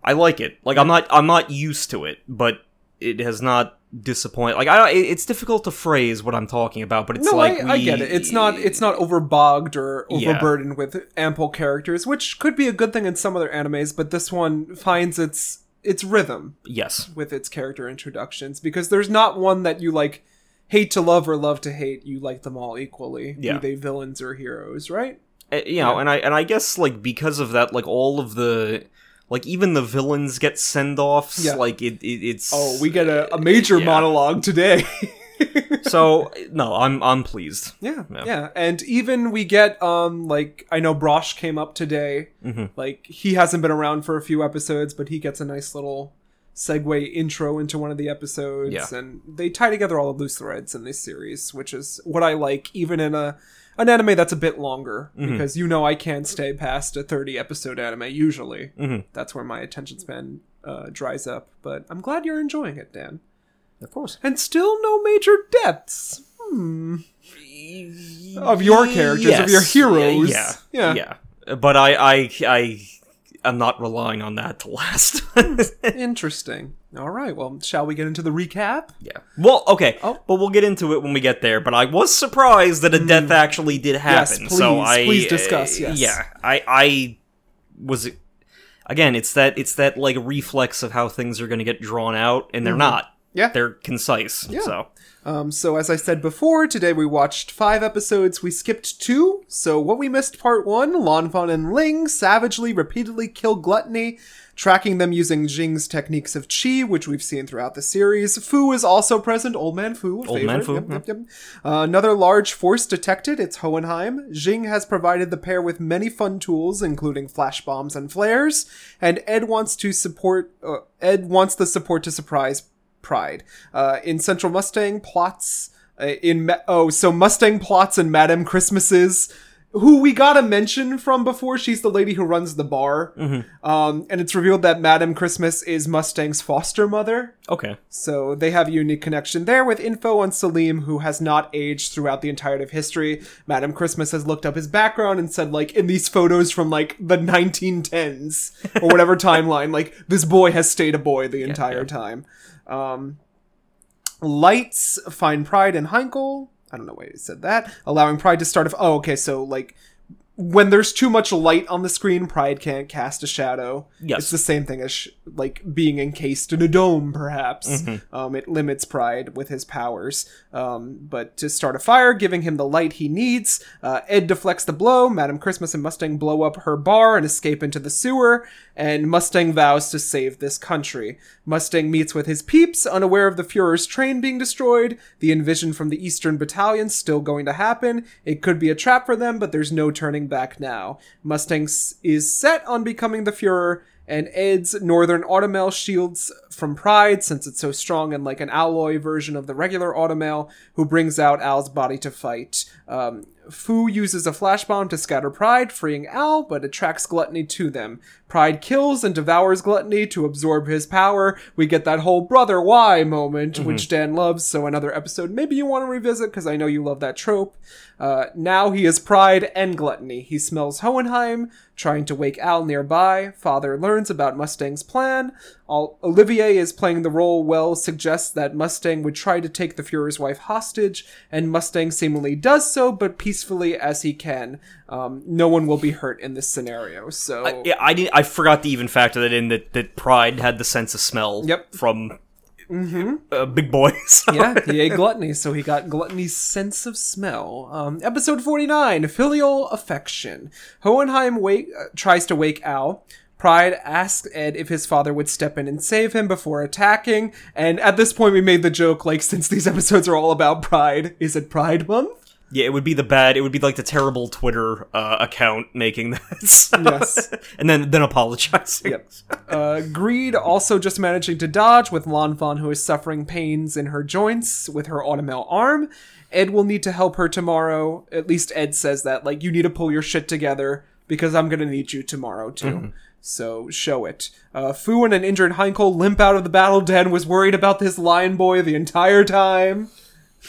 I like it. Like I'm not I'm not used to it, but it has not disappointed. Like I, it's difficult to phrase what I'm talking about, but it's no, like I, I we- get it. It's not it's not overbogged or Yeah. overburdened with ample characters, which could be a good thing in some other animes, but this one finds its its rhythm yes. with its character introductions because there's not one that you like hate to love or love to hate. You like them all equally, Yeah. be they villains or heroes, right? Uh, you know, Yeah. and I and I guess like because of that, like all of the like even the villains get send offs. Yeah. Like it, it it's Oh, we get a, a major Yeah. monologue today. (laughs) so no, I'm I'm pleased. Yeah, Yeah. yeah, and even we get um like I know Brosh came up today. Mhm. Like he hasn't been around for a few episodes, but he gets a nice little segue intro into one of the episodes, Yeah. and they tie together all the loose threads in this series, which is what I like, even in a an anime that's a bit longer, Mm-hmm. because you know I can't stay past a thirty episode anime usually. Mhm. That's where my attention span uh, dries up. But I'm glad you're enjoying it, Dan. Of course. And still no major deaths. Hmm of your characters, of your Yes. heroes. Yeah, Yeah. yeah. But I I I am not relying on that to last. (laughs) Interesting. All right. Well, shall we get into the recap? Yeah. Well, okay. Oh. But we'll get into it when we get there. But I was surprised that a death mm. actually did happen. please, so I please discuss, yes. Yeah. I I was again. It's that it's that like reflex of how things are going to get drawn out, and they're mm-hmm. not. Yeah. They're concise. Yeah. So Um, so, as I said before, today we watched five episodes. We skipped two. So, what we missed part one Lanfan and Ling savagely, repeatedly kill Gluttony, tracking them using Xing's techniques of Qi, which we've seen throughout the series. Fu is also present. Old Man Fu. Old Man. Fu, Yep, yep, yep. Uh, another large force detected. It's Hohenheim. Xing has provided the pair with many fun tools, including flash bombs and flares. And Ed wants to support. Uh, Ed wants the support to surprise Pride. Uh, in Central Mustang plots. Uh, in Ma- oh, so Mustang plots and Madame Christmases. Who we got a mention from before? She's the lady who runs the bar. Um, and it's revealed that Madame Christmas is Mustang's foster mother. okay. So they have a unique connection there with info on Selim, who has not aged throughout the entirety of history. Madame Christmas has looked up his background and said, like, in these photos from like the 1910s or whatever (laughs) timeline, like this boy has stayed a boy the entire yeah. time. Um, Lights find Pride in Heinkel. I don't know why he said that. Allowing Pride to start. Of, oh, okay. So like when there's too much light on the screen, Pride can't cast a shadow. Yes. It's the same thing as sh- like being encased in a dome, perhaps. Mm-hmm. Um, it limits Pride with his powers. Um, but to start a fire, giving him the light he needs, uh, Ed deflects the blow. Madam Christmas and Mustang blow up her bar and escape into the sewer. And Mustang vows to save this country. Mustang meets with his peeps, unaware of the Fuhrer's train being destroyed. The invasion from the Eastern Battalion still going to happen. It could be a trap for them, but there's no turning back now. Mustang is set on becoming the Fuhrer, and Ed's Northern Automail shields from Pride, since it's so strong and like an alloy version of the regular Automail, who brings out Al's body to fight. Um, Fu uses a flash bomb to scatter Pride, freeing Al, but attracts Gluttony to them. Pride kills and devours Gluttony to absorb his power. We get that whole brother why moment, which Dan loves, so another episode maybe you want to revisit because I know you love that trope. Uh, now he is Pride and Gluttony. He smells Hohenheim, trying to wake Al nearby. Father learns about Mustang's plan. All, Olivier is playing the role well, suggests that Mustang would try to take the Fuhrer's wife hostage, and Mustang seemingly does so, but peacefully as he can. Um, no one will be hurt in this scenario, so... Yeah, I did. I forgot to even factor that in. That that Pride had the sense of smell. Yep. From uh, big boys. (laughs) yeah, he ate gluttony, so he got gluttony's sense of smell. Um, episode 49, Filial Affection. Hohenheim wake, uh, tries to wake Al. Pride asks Ed if his father would step in and save him before attacking, and at this point we made the joke, like, since these (laughs) episodes are all about Pride, is it Pride Month? Yeah, it would be the bad. It would be like the terrible Twitter uh, account making this. Yes. (laughs) and then then apologizing. Yep. Uh, Greed also just managing to dodge with Lanfan, who is suffering pains in her joints with her automail arm. Ed will need to help her tomorrow. At least Ed says that. Like, you need to pull your shit together because I'm gonna need you tomorrow too. So show it. Uh, Fu and an injured Heinkel limp out of the battle den. Was worried about this lion boy the entire time.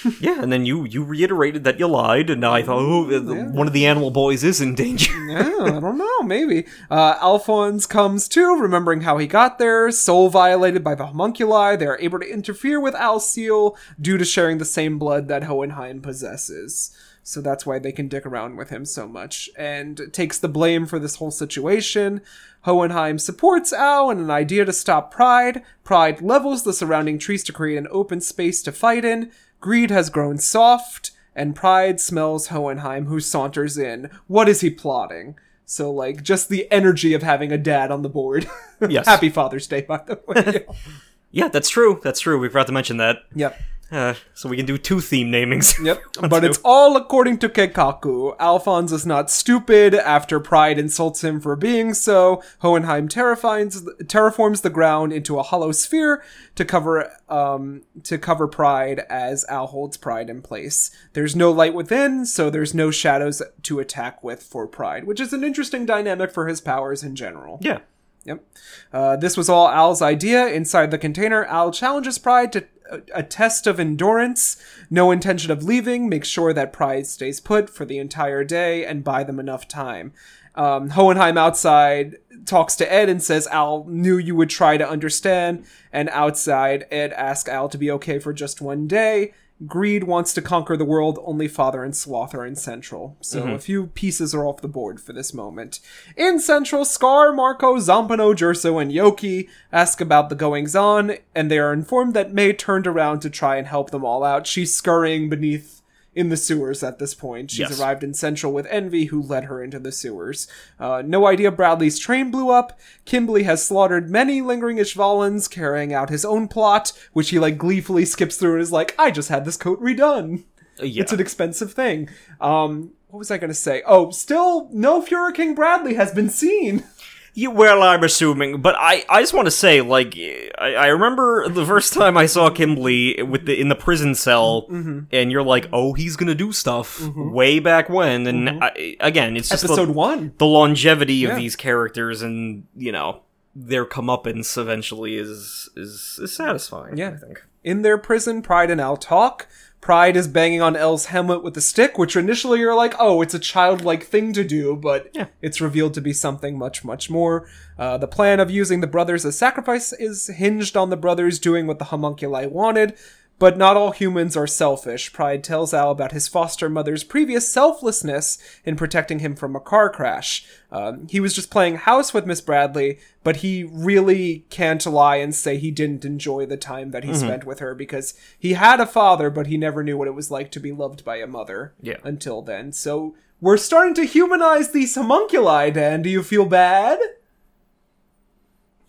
(laughs) Yeah, and then you you reiterated that you lied, and now I thought, oh, the- one of the animal boys is in danger. yeah, (laughs) I don't know, maybe. Uh, Alphonse comes too, remembering how he got there. Soul violated by the homunculi, they are able to interfere with Alciel due to sharing the same blood that Hohenheim possesses. So that's why they can dick around with him so much, and takes the blame for this whole situation. Hohenheim supports Al in an idea to stop Pride. Pride levels the surrounding trees to create an open space to fight in. Greed has grown soft, and Pride smells Hohenheim, who saunters in. What is he plotting? So, like, just the energy of having a dad on the board. Yes. (laughs) Happy Father's Day, by the way. (laughs) yeah, that's true. That's true. We forgot to mention that. yep. Uh, so we can do two theme namings. Yep. (laughs) but it's all according to keikaku. Alphonse is not stupid after Pride insults him for being so. Hohenheim terraforms the ground into a hollow sphere to cover um to cover Pride as Al holds Pride in place. There's no light within, so there's no shadows to attack with for Pride, which is an interesting dynamic for his powers in general. yeah. Yep. Uh, this was all Al's idea. Inside the container, Al challenges Pride to a, test of endurance. No intention of leaving. make sure that Pride stays put for the entire day and buy them enough time. Um, Hohenheim outside talks to Ed and says Al knew you would try to understand. And outside, Ed asks Al to be okay for just one day. Greed wants to conquer the world, only Father and Sloth are in Central. So mm-hmm. a few pieces are off the board for this moment. In Central, Scar, Marcoh, Zampano, Jerso, and Yoki ask about the goings on, and they are informed that May turned around to try and help them all out. She's scurrying beneath in the sewers at this point. She's Yes. arrived in Central with Envy, who led her into the sewers. Uh, no idea Bradley's train blew up. Kimberly has slaughtered many lingering Ishvalans, carrying out his own plot, which he like gleefully skips through and is like, I just had this coat redone. Yeah. It's an expensive thing. Um, what was I going to say? Oh, still, no Fuhrer King Bradley has been seen. (laughs) Yeah, well, I'm assuming, but I, I just want to say, like, I, I remember the first time I saw Kimberly with the in the prison cell, Mm-hmm. and you're like, oh, he's gonna do stuff way back when, and I, again, it's just Mm-hmm. Episode the, one. the longevity of these characters, and you know, their comeuppance eventually is is, is satisfying. Yeah. I think. In their prison, Pride and Al talk. Pride is banging on Al's helmet with a stick, which initially you're like, oh, it's a childlike thing to do, but Yeah. it's revealed to be something much, much more. Uh, the plan of using the brothers as sacrifice is hinged on the brothers doing what the homunculi wanted. But not all humans are selfish. Pride tells Al about his foster mother's previous selflessness in protecting him from a car crash. Um, he was just playing house with Miss Bradley, but he really can't lie and say he didn't enjoy the time that he spent with her because he had a father, but he never knew what it was like to be loved by a mother Yeah. until then. So we're starting to humanize these homunculi, Dan. Do you feel bad?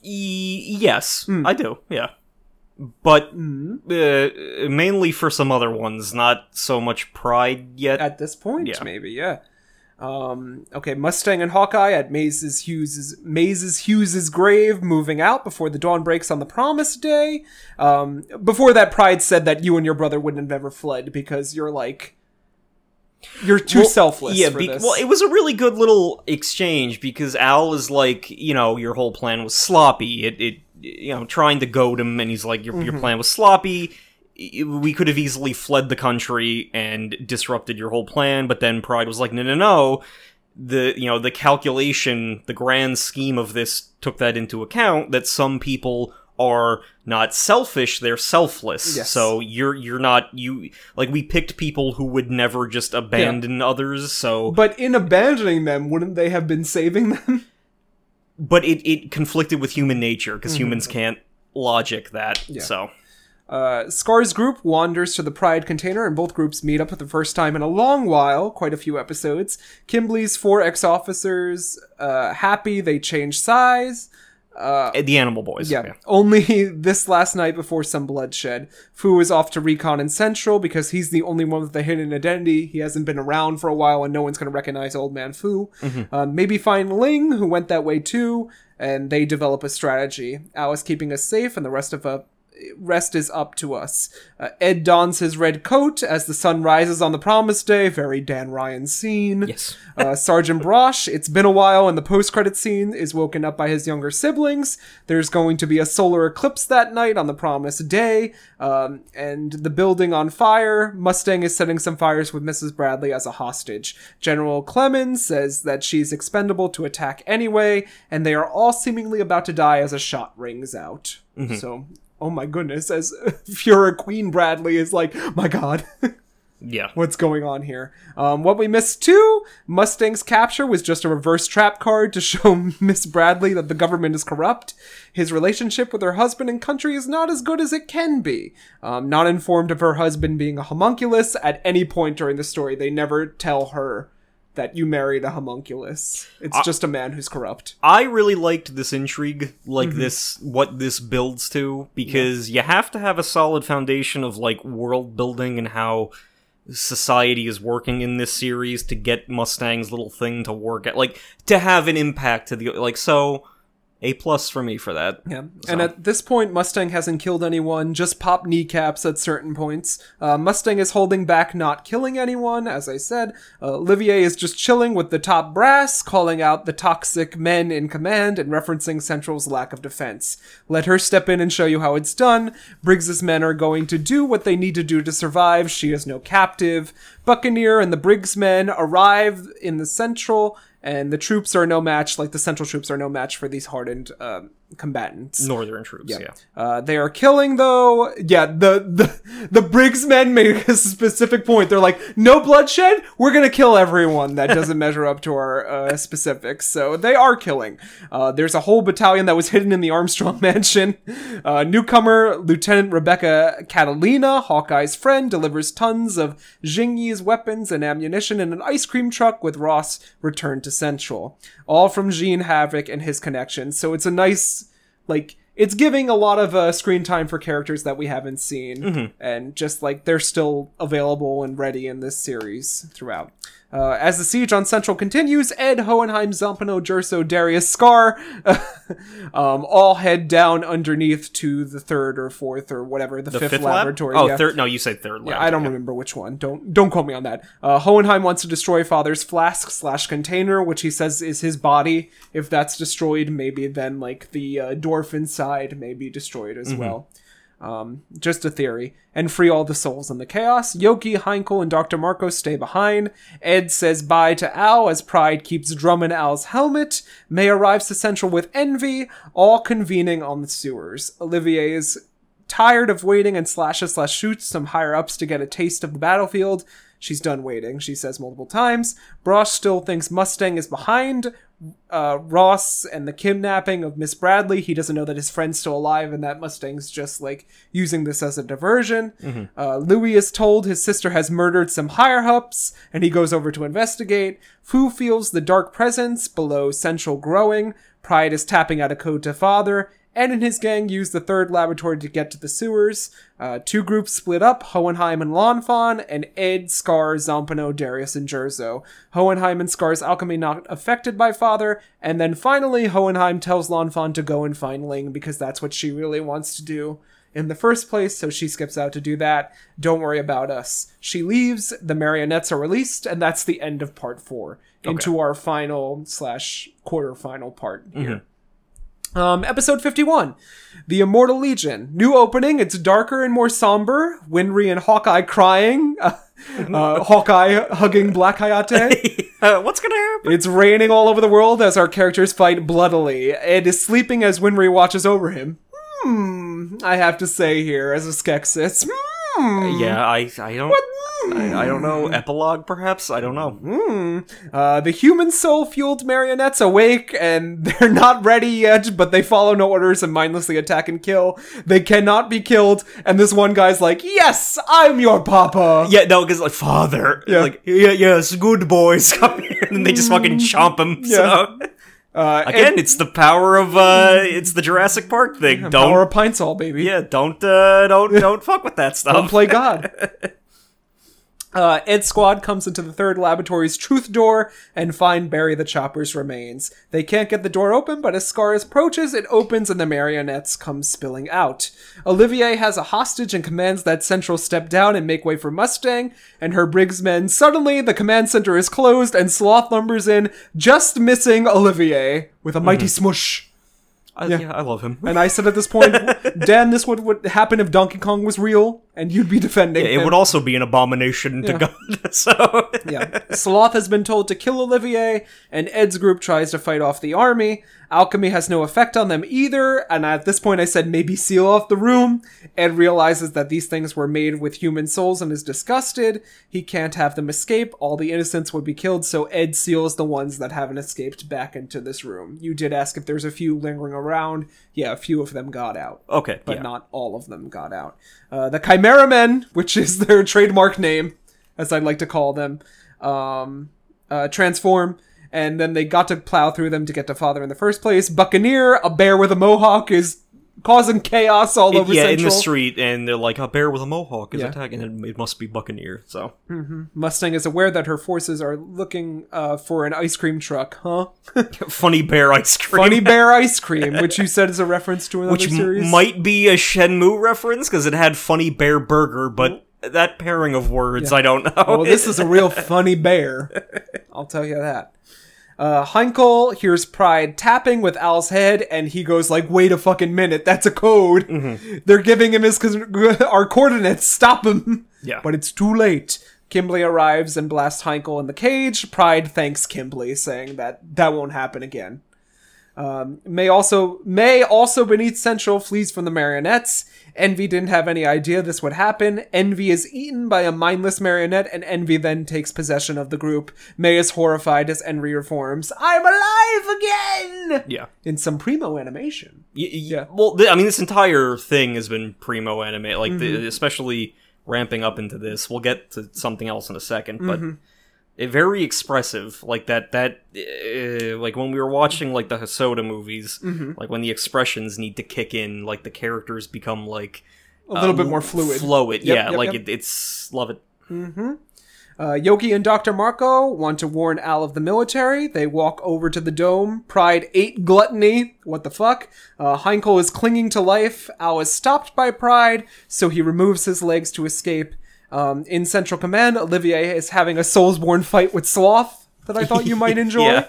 E- yes, I do. Yeah, but uh, mainly for some other ones, not so much pride yet. at this point, Yeah. maybe, yeah. Um, okay, Mustang and Hawkeye at Maze's Hughes's Maze's Hughes's grave, moving out before the dawn breaks on the promised day. Um, before that, Pride said that you and your brother wouldn't have ever fled because you're like you're too Well, selfless Yeah, be- well, it was a really good little exchange because Al was like, you know, your whole plan was sloppy. It, it you know, trying to goad him, and he's like, your, Mm-hmm. your plan was sloppy. We could have easily fled the country and disrupted your whole plan, but then Pride was like, no, no, no. The you know the calculation, the grand scheme of this took that into account that some people are not selfish they're selfless Yes. so you're you're not you like we picked people who would never just abandon others so but in abandoning them, wouldn't they have been saving them? (laughs) but it, it conflicted with human nature because humans can't logic that so Uh, Scar's group wanders to the Pride container, and both groups meet up for the first time in a long while, quite a few episodes. Kimblee's four ex officers uh, happy they change size. Uh, the animal boys Yeah. Only (laughs) this last night before some bloodshed. Fu is off to recon in Central because he's the only one with a hidden identity. He hasn't been around for a while and no one's going to recognize Old Man Fu. Um, maybe find Ling, who went that way too, and they develop a strategy. Alice keeping us safe and the rest of uh, rest is up to us. Uh, Ed dons his red coat as the sun rises on the promised day. Very Dan Ryan scene. yes Uh, (laughs) Sergeant Brosh, it's been a while, and the post credit scene is woken up by his younger siblings. There's going to be a solar eclipse that night on the promised day, um, and the building on fire. Mustang is setting some fires with Mrs. Bradley as a hostage. General Clemens says that she's expendable to attack anyway, and they are all seemingly about to die as a shot rings out. So, oh my goodness, as (laughs) Fuhrer Queen Bradley is like, my god. (laughs) yeah what's going on here. Um, what we missed too, Mustang's capture was just a reverse trap card to (laughs) show Miss Bradley that the government is corrupt. His relationship with her husband and country is not as good as it can be. Um, not informed of her husband being a homunculus at any point during the story. They never tell her that you married a homunculus. It's just a man who's corrupt. I really liked this intrigue, like Mm-hmm. this, what this builds to, because you have to have a solid foundation of like world building and how society is working in this series to get Mustang's little thing to work at, like to have an impact to the like. So, a plus for me for that. Yeah. And at this point, Mustang hasn't killed anyone, just popped kneecaps at certain points. Uh, Mustang is holding back not killing anyone, as I said. Uh, Olivier is just chilling with the top brass, calling out the toxic men in command and referencing Central's lack of defense. Let her step in and show you how it's done. Briggs's men are going to do what they need to do to survive. She is no captive. Buccaneer and the Briggs men arrive in the Central and the troops are no match like the central troops are no match for these hardened um, combatants. Northern troops, yeah. uh, they are killing though. Yeah the the the briggs men make a specific point. They're like no bloodshed? We're gonna kill everyone. That doesn't (laughs) measure up to our uh, specifics. So they are killing. Uh, there's a whole battalion that was hidden in the armstrong (laughs) mansion. Uh, newcomer lieutenant rebecca catalina hawkeye's friend delivers tons of Jingyi's weapons and ammunition in an ice cream truck with Ross returned to Central. All from Jean Havoc and his connections. So it's a nice, like, it's giving a lot of uh, screen time for characters that we haven't seen. And just like they're still available and ready in this series throughout. Uh, as the siege on Central continues, Ed, Hohenheim, Zampano, Jerso, Darius, Scar, (laughs) um, all head down underneath to the third or fourth or whatever the, The fifth, fifth, lab? laboratory. Oh, yeah. third. No, you said third. Yeah, lab. I don't remember which one. Don't don't quote me on that. Uh, Hohenheim wants to destroy Father's flask slash container, which he says is his body. If that's destroyed, maybe then like the uh, dwarf inside may be destroyed as well. Um, just a theory. And free all the souls in the chaos. Yoki, Heinkel, and Dr. Marcos stay behind. Ed says bye to Al as Pride keeps drumming Al's helmet. May arrives to Central with Envy, all convening on the sewers. Olivier is tired of waiting and slashes slash shoots some higher ups to get a taste of the battlefield. She's done waiting, she says multiple times. Brosh still thinks Mustang is behind uh, Ross and the kidnapping of Miss Bradley. He doesn't know that his friend's still alive and that Mustang's just like using this as a diversion. Uh, Louis is told his sister has murdered some higher ups and he goes over to investigate. Fu feels the dark presence below Central growing. Pride is tapping out a code to father. And in his gang, use the third laboratory to get to the sewers. Uh, two groups split up Hohenheim and Lanfan, and Ed, Scar, Zampano, Darius, and Jerso. Hohenheim and Scar's alchemy not affected by Father, and then finally, Hohenheim tells Lanfan to go and find Ling because that's what she really wants to do in the first place, so she skips out to do that. Don't worry about us. She leaves, the marionettes are released, and that's the end of part four. Into our final slash quarterfinal part here. Um, episode 51. The Immortal Legion. New opening. It's darker and more somber. Winry and Hawkeye crying. (laughs) Uh, uh, Hawkeye hugging Black Hayate. (laughs) Uh, what's gonna happen? it's raining all over the world as our characters fight bloodily. Ed is sleeping as Winry watches over him. Hmm. I have to say here, as a Skeksis. Hmm. Yeah, I I don't I, I don't know. Epilogue, perhaps. I don't know. Uh, the human soul fueled marionettes awake and (laughs) they're not ready yet, but they follow no orders and mindlessly attack and kill. They cannot be killed, and this one guy's like, Yes, I'm your papa! Yeah, no, because like father, Yeah. like yeah, yes, good boys come here, and they just fucking chomp him. So Uh, again, and- it's the power of uh, it's the Jurassic Park thing. Don't Power of Pine Sol, baby. yeah, don't uh, don't (laughs) don't fuck with that stuff. Don't play God. (laughs) Uh, Ed Squad comes into the third laboratory's truth door and find Barry the Chopper's remains. They can't get the door open, but as Scar approaches, it opens and the marionettes come spilling out. Olivier has a hostage and commands that Central step down and make way for Mustang and her Briggs men. Suddenly, the command center is closed and Sloth lumbers in, just missing Olivier with a mighty smush. I, yeah. I love him. And I said at this point, (laughs) Dan, this would, would happen if Donkey Kong was real, and you'd be defending it him. would also be an abomination to God. (laughs) So yeah. Sloth has been told to kill Olivier, and Ed's group tries to fight off the army. Alchemy has no effect on them either, and at this point I said maybe seal off the room. Ed realizes that these things were made with human souls and is disgusted. He can't have them escape, all the innocents would be killed, so Ed seals the ones that haven't escaped back into this room. You did ask if there's a few lingering around. Yeah, a few of them got out okay, but yeah. not all of them got out. Uh, the Chimera Men, which is their (laughs) trademark name, as I'd like to call them, um, uh, transform, and then they got to plow through them to get to Father in the first place. Buccaneer, a bear with a mohawk, is causing chaos all over yeah, Central. in the street, and they're like, a bear with a mohawk is Yeah. attacking, and it must be Buccaneer. So Mustang is aware that her forces are looking uh, for an ice cream truck, huh? (laughs) (laughs) funny bear ice cream. Funny (laughs) bear ice cream, which you said is a reference to another which m- might be a Shenmue reference because it had funny bear burger, but that pairing of words, I don't know. Oh, this is a real funny bear. I'll tell you that. Uh, Heinkel hears Pride tapping with Al's head, and he goes like, "Wait a fucking minute, that's a code. They're giving him his (laughs) our coordinates. Stop him!" Yeah. but it's too late. Kimblee arrives and blasts Heinkel in the cage. Pride thanks Kimblee, saying that that won't happen again. Um, May also May also beneath Central flees from the marionettes. Envy didn't have any idea this would happen. Envy is eaten by a mindless marionette, and Envy then takes possession of the group. May is horrified as Envy reforms. I'm alive again! yeah. In some primo animation. Y- y- yeah. Well, th- I mean, this entire thing has been primo anime, like Mm-hmm. the, especially ramping up into this. We'll get to something else in a second, but Mm-hmm. It, very expressive. Like that. That uh, like when we were watching like the Hosoda movies, Mm-hmm. like when the expressions need to kick in, like the characters become like A little bit more fluid. Fluid, Yep, yeah. yep, like yep. It, it's love it. Mm-hmm. uh, Yoki and Dr. Marcoh want to warn Al of the military. They walk over to the dome. Pride ate gluttony. What the fuck? Uh, Heinkel is clinging to life. Al is stopped by Pride, so he removes his legs to escape. Um, in Central Command, Olivier is having a Soulsborne fight with Sloth that I thought you might (laughs) enjoy. Yeah.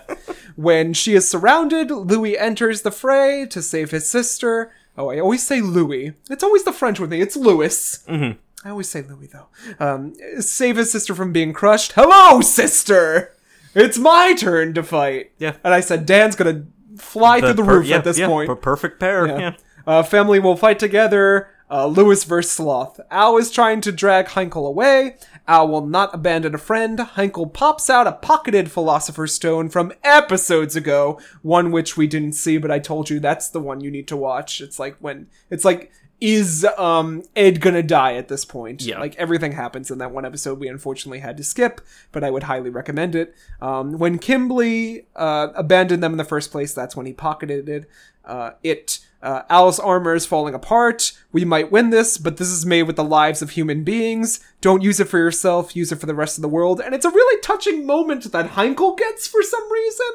When she is surrounded, Louis enters the fray to save his sister. Oh, I always say Louis. It's always the French with me. It's Louis. I always say Louis though. Um, save his sister from being crushed. Hello, sister. It's my turn to fight. Yeah. And I said, Dan's gonna fly through the per- roof yeah, at this yeah, point. per- perfect pair. Yeah. Yeah. Uh, family will fight together. Uh, Lewis versus Sloth. Al is trying to drag Heinkel away. Al will not abandon a friend. Heinkel pops out a pocketed Philosopher's Stone from episodes ago, one which we didn't see, but I told you that's the one you need to watch. It's like when it's like is um Ed gonna die at this point? Yeah. Like everything happens in that one episode we unfortunately had to skip, but I would highly recommend it. Um, when Kimblee uh, abandoned them in the first place, that's when he pocketed it. Uh, it uh, Al's armor is falling apart. We might win this, but this is made with the lives of human beings. Don't use it for yourself. Use it for the rest of the world. And it's a really touching moment that Heinkel gets for some reason.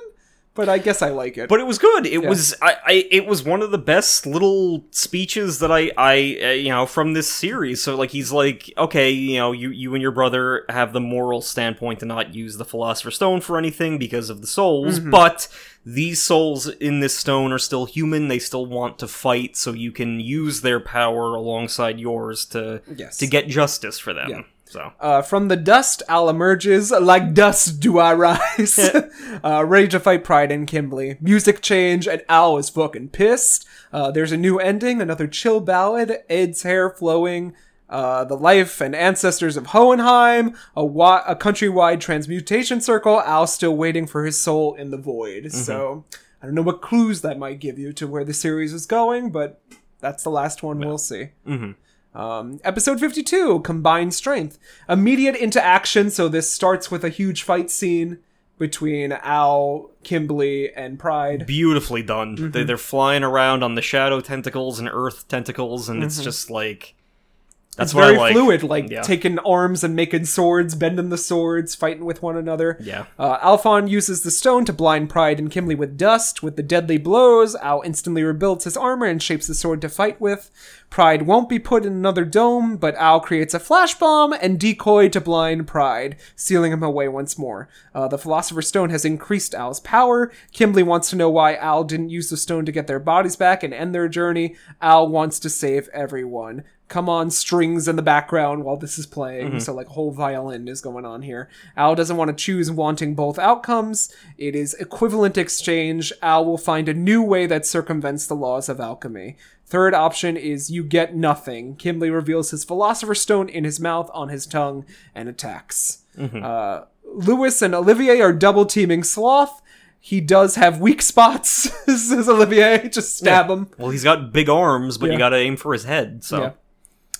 But I guess I like it. But it was good. It was I, I it was one of the best little speeches that I I uh, you know from this series. So like he's like, okay, you know, you you and your brother have the moral standpoint to not use the philosopher's stone for anything because of the souls, Mm-hmm. but these souls in this stone are still human. They still want to fight, so you can use their power alongside yours to Yes. to get justice for them. Yeah. So Uh, from the dust, Al emerges. Like dust do I rise. (laughs) (laughs) uh, ready to fight Pride and Kimblee. Music change, and Al is fucking pissed. Uh, there's a new ending, another chill ballad. Ed's hair flowing. Uh, the life and ancestors of Hohenheim, a, wa- a countrywide transmutation circle. Al still waiting for his soul in the void. So I don't know what clues that might give you to where the series is going, but that's the last one we'll see. Um, episode 52, Combined Strength. Immediate into action, so this starts with a huge fight scene between Al, Kimblee, and Pride. beautifully done. Mm-hmm. They, they're flying around on the shadow tentacles and earth tentacles, and it's just like that's it's very like. fluid, like Yeah. taking arms and making swords, bending the swords, fighting with one another. Yeah. Uh, Alphon uses the stone to blind Pride and Kimblee with dust. With the deadly blows, Al instantly rebuilds his armor and shapes the sword to fight with. Pride won't be put in another dome, but Al creates a flash bomb and decoy to blind Pride, sealing him away once more. Uh, the Philosopher's Stone has increased Al's power. Kimblee wants to know why Al didn't use the stone to get their bodies back and end their journey. Al wants to save everyone come on strings in the background while this is playing. So like whole violin is going on here. Al doesn't want to choose wanting both outcomes. It is equivalent exchange. Al will find a new way that circumvents the laws of alchemy. Third option is you get nothing. Kimblee reveals his philosopher's stone in his mouth, on his tongue, and attacks. Uh, Lewis and Olivier are double teaming Sloth. He does have weak spots, (laughs) says Olivier. (laughs) Just stab him. Well, he's got big arms, but Yeah. you got to aim for his head. So Yeah.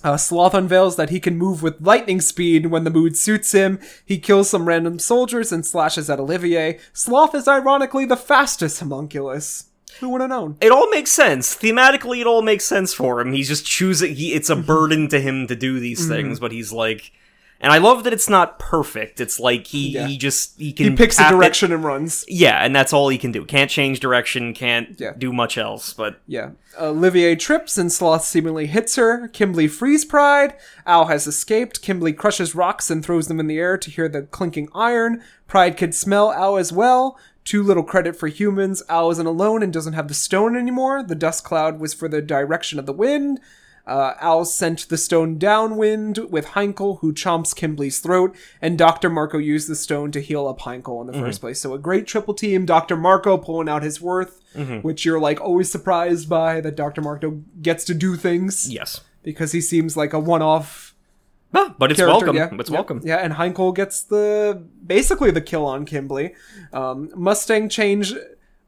Uh, Sloth unveils that he can move with lightning speed when the mood suits him. He kills some random soldiers and slashes at Olivier. Sloth is ironically the fastest homunculus. Who would have known? it all makes sense thematically. It all makes sense for him. He's just choosing. He it's a Mm-hmm. burden to him to do these things, but he's like. And I love that it's not perfect. It's like he, Yeah. he just he can He picks a tap it- direction and runs. Yeah, and that's all he can do. Can't change direction. Can't Yeah. do much else. But Yeah. Olivier trips and Sloth seemingly hits her. Kimblee frees Pride. Al has escaped. Kimblee crushes rocks and throws them in the air to hear the clinking iron. Pride can smell Al as well. Too little credit for humans. Al isn't alone and doesn't have the stone anymore. The dust cloud was for the direction of the wind. Uh, Al sent the stone downwind with Heinkel, who chomps Kimblee's throat, and Dr. Marcoh used the stone to heal up Heinkel in the first place. So a great triple team. Dr. Marcoh pulling out his worth, which you're like always surprised by that Dr. Marcoh gets to do things yes, because he seems like a one-off Ah, but it's character. welcome. Yeah, It's yeah, welcome. Yeah, and Heinkel gets the basically the kill on Kimblee. Um, Mustang change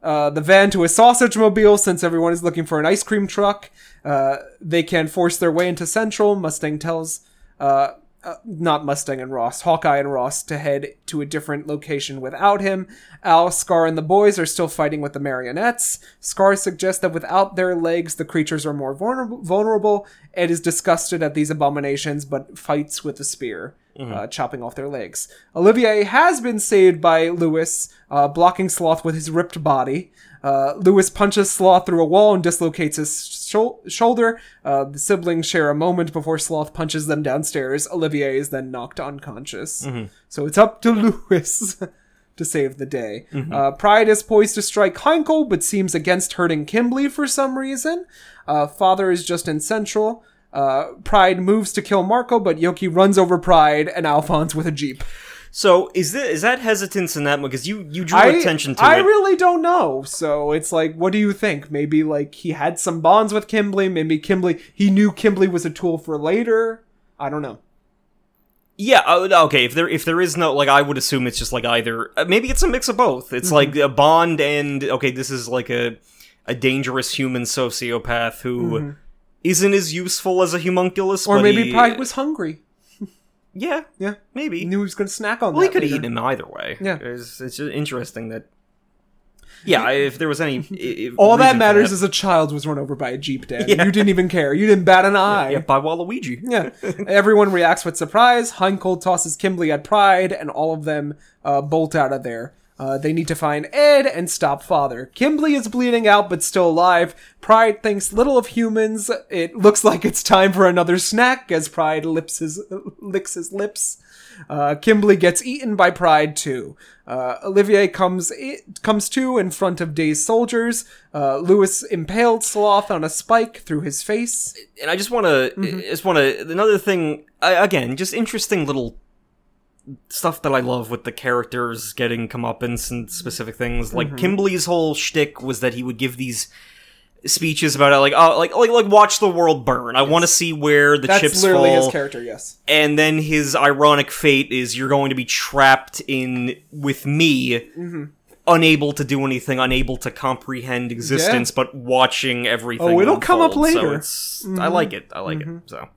uh, the van to a sausage mobile since everyone is looking for an ice cream truck. Uh, they can force their way into Central. Mustang tells. Uh, uh, not Mustang and Ross, Hawkeye and Ross to head to a different location without him. Al, Scar, and the boys are still fighting with the marionettes. Scar suggests that without their legs, the creatures are more vulnerable. vulnerable. Ed is disgusted at these abominations, but fights with the spear, uh, chopping off their legs. Olivier has been saved by Lewis, uh, blocking Sloth with his ripped body. Uh, Lewis punches Sloth through a wall and dislocates his shou- shoulder. Uh, the siblings share a moment before Sloth punches them downstairs. Olivier is then knocked unconscious. So it's up to Lewis (laughs) to save the day. Uh, Pride is poised to strike Heinkel, but seems against hurting Kimblee for some reason. Uh, Father is just in Central. Uh, Pride moves to kill Marcoh, but Yoki runs over Pride and Alphonse with a jeep. So is that is that hesitance in that because you you drew I, attention to I it? I really don't know. So it's like, what do you think? Maybe like he had some bonds with Kimberly. Maybe Kimberly, he knew Kimberly was a tool for later. I don't know. Yeah, uh, okay. If there if there is no like, I would assume it's just like either uh, maybe it's a mix of both. Mm-hmm. It's like a bond and okay, this is like a a dangerous human sociopath who not as useful as a homunculus, Mm-hmm. Or maybe he, Pride was hungry. Yeah Yeah, maybe he knew he was going to snack on well he could later. eat him either way. Yeah. it's, it's just interesting that yeah, if there was any i- i- (laughs) All that matters is a child was run over by a jeep, Dan. Yeah. You didn't even care. You didn't bat an eye. yeah, by Waluigi. Yeah. (laughs) Everyone reacts with surprise. Heinkel tosses Kimblee at Pride, and all of them uh, bolt out of there. Uh, they need to find Ed and stop Father. Kimblee is bleeding out but still alive. Pride thinks little of humans. It looks like it's time for another snack as Pride lips his, licks his lips. Uh, Kimblee gets eaten by Pride too. Uh, Olivier comes i- comes to in front of Day's soldiers. Uh, Lewis impaled Sloth on a spike through his face. and I just want to, Mm-hmm. just want to, another thing, again, just interesting little stuff that I love with the characters getting comeuppance and specific things. Like Mm-hmm. Kimblee's whole shtick was that he would give these speeches about it, like, oh, like, like, like, watch the world burn. I want to see where the That's chips literally fall. his character. Yes. and then his ironic fate is you're going to be trapped in with me. Mm-hmm. Unable to do anything, unable to comprehend existence, but watching everything. Oh, it'll come up unfold. So later. it's, I like it. I like it. So,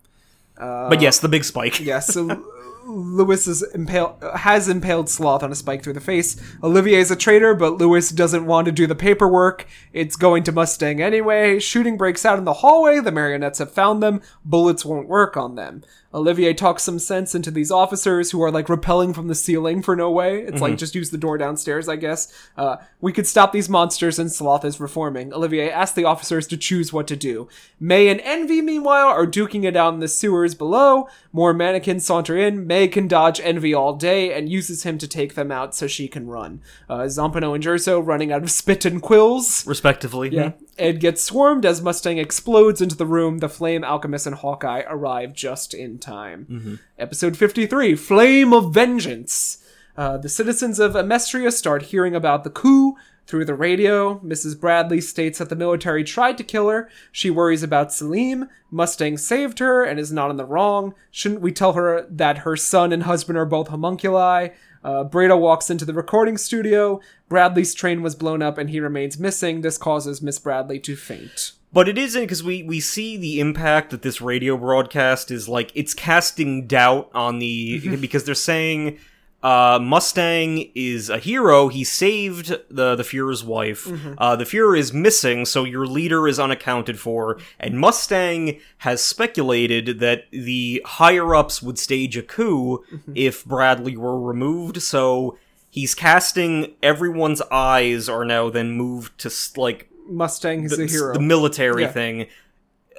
but yes, the big spike. Yes, so (laughs) Lewis is impale- has impaled Sloth on a spike through the face. Olivier is a traitor, but Lewis doesn't want to do the paperwork. It's going to Mustang anyway. Shooting breaks out in the hallway. The marionettes have found them. Bullets won't work on them. Olivier talks some sense into these officers who are like repelling from the ceiling for no way. It's like just use the door downstairs, I guess. Uh, we could stop these monsters, and Sloth is reforming. Olivier asks the officers to choose what to do. May and Envy, meanwhile, are duking it out in the sewers below. More mannequins saunter in. May can dodge Envy all day and uses him to take them out so she can run. Uh, Zampano and Jerso running out of spit and quills. respectively. Yeah. Ed gets swarmed as Mustang explodes into the room. The Flame Alchemist and Hawkeye arrive just in time. Episode 53 Flame of Vengeance. Uh, the citizens of Amestris start hearing about the coup through the radio. Mrs. Bradley states that the military tried to kill her. She worries about Selim. Mustang saved her and is not in the wrong. Shouldn't we tell her that her son and husband are both homunculi? Uh, Breda walks into the recording studio. Bradley's train was blown up and he remains missing. This causes Miss Bradley to faint. But it isn't because we we see the impact that this radio broadcast is like. It's casting doubt on the because they're saying uh, Mustang is a hero. He saved the the Fuhrer's wife. Uh, the Fuhrer is missing, so your leader is unaccounted for. And Mustang has speculated that the higher ups would stage a coup if Bradley were removed. So. He's casting everyone's eyes are now then moved to like Mustang is a hero. the military Yeah. thing.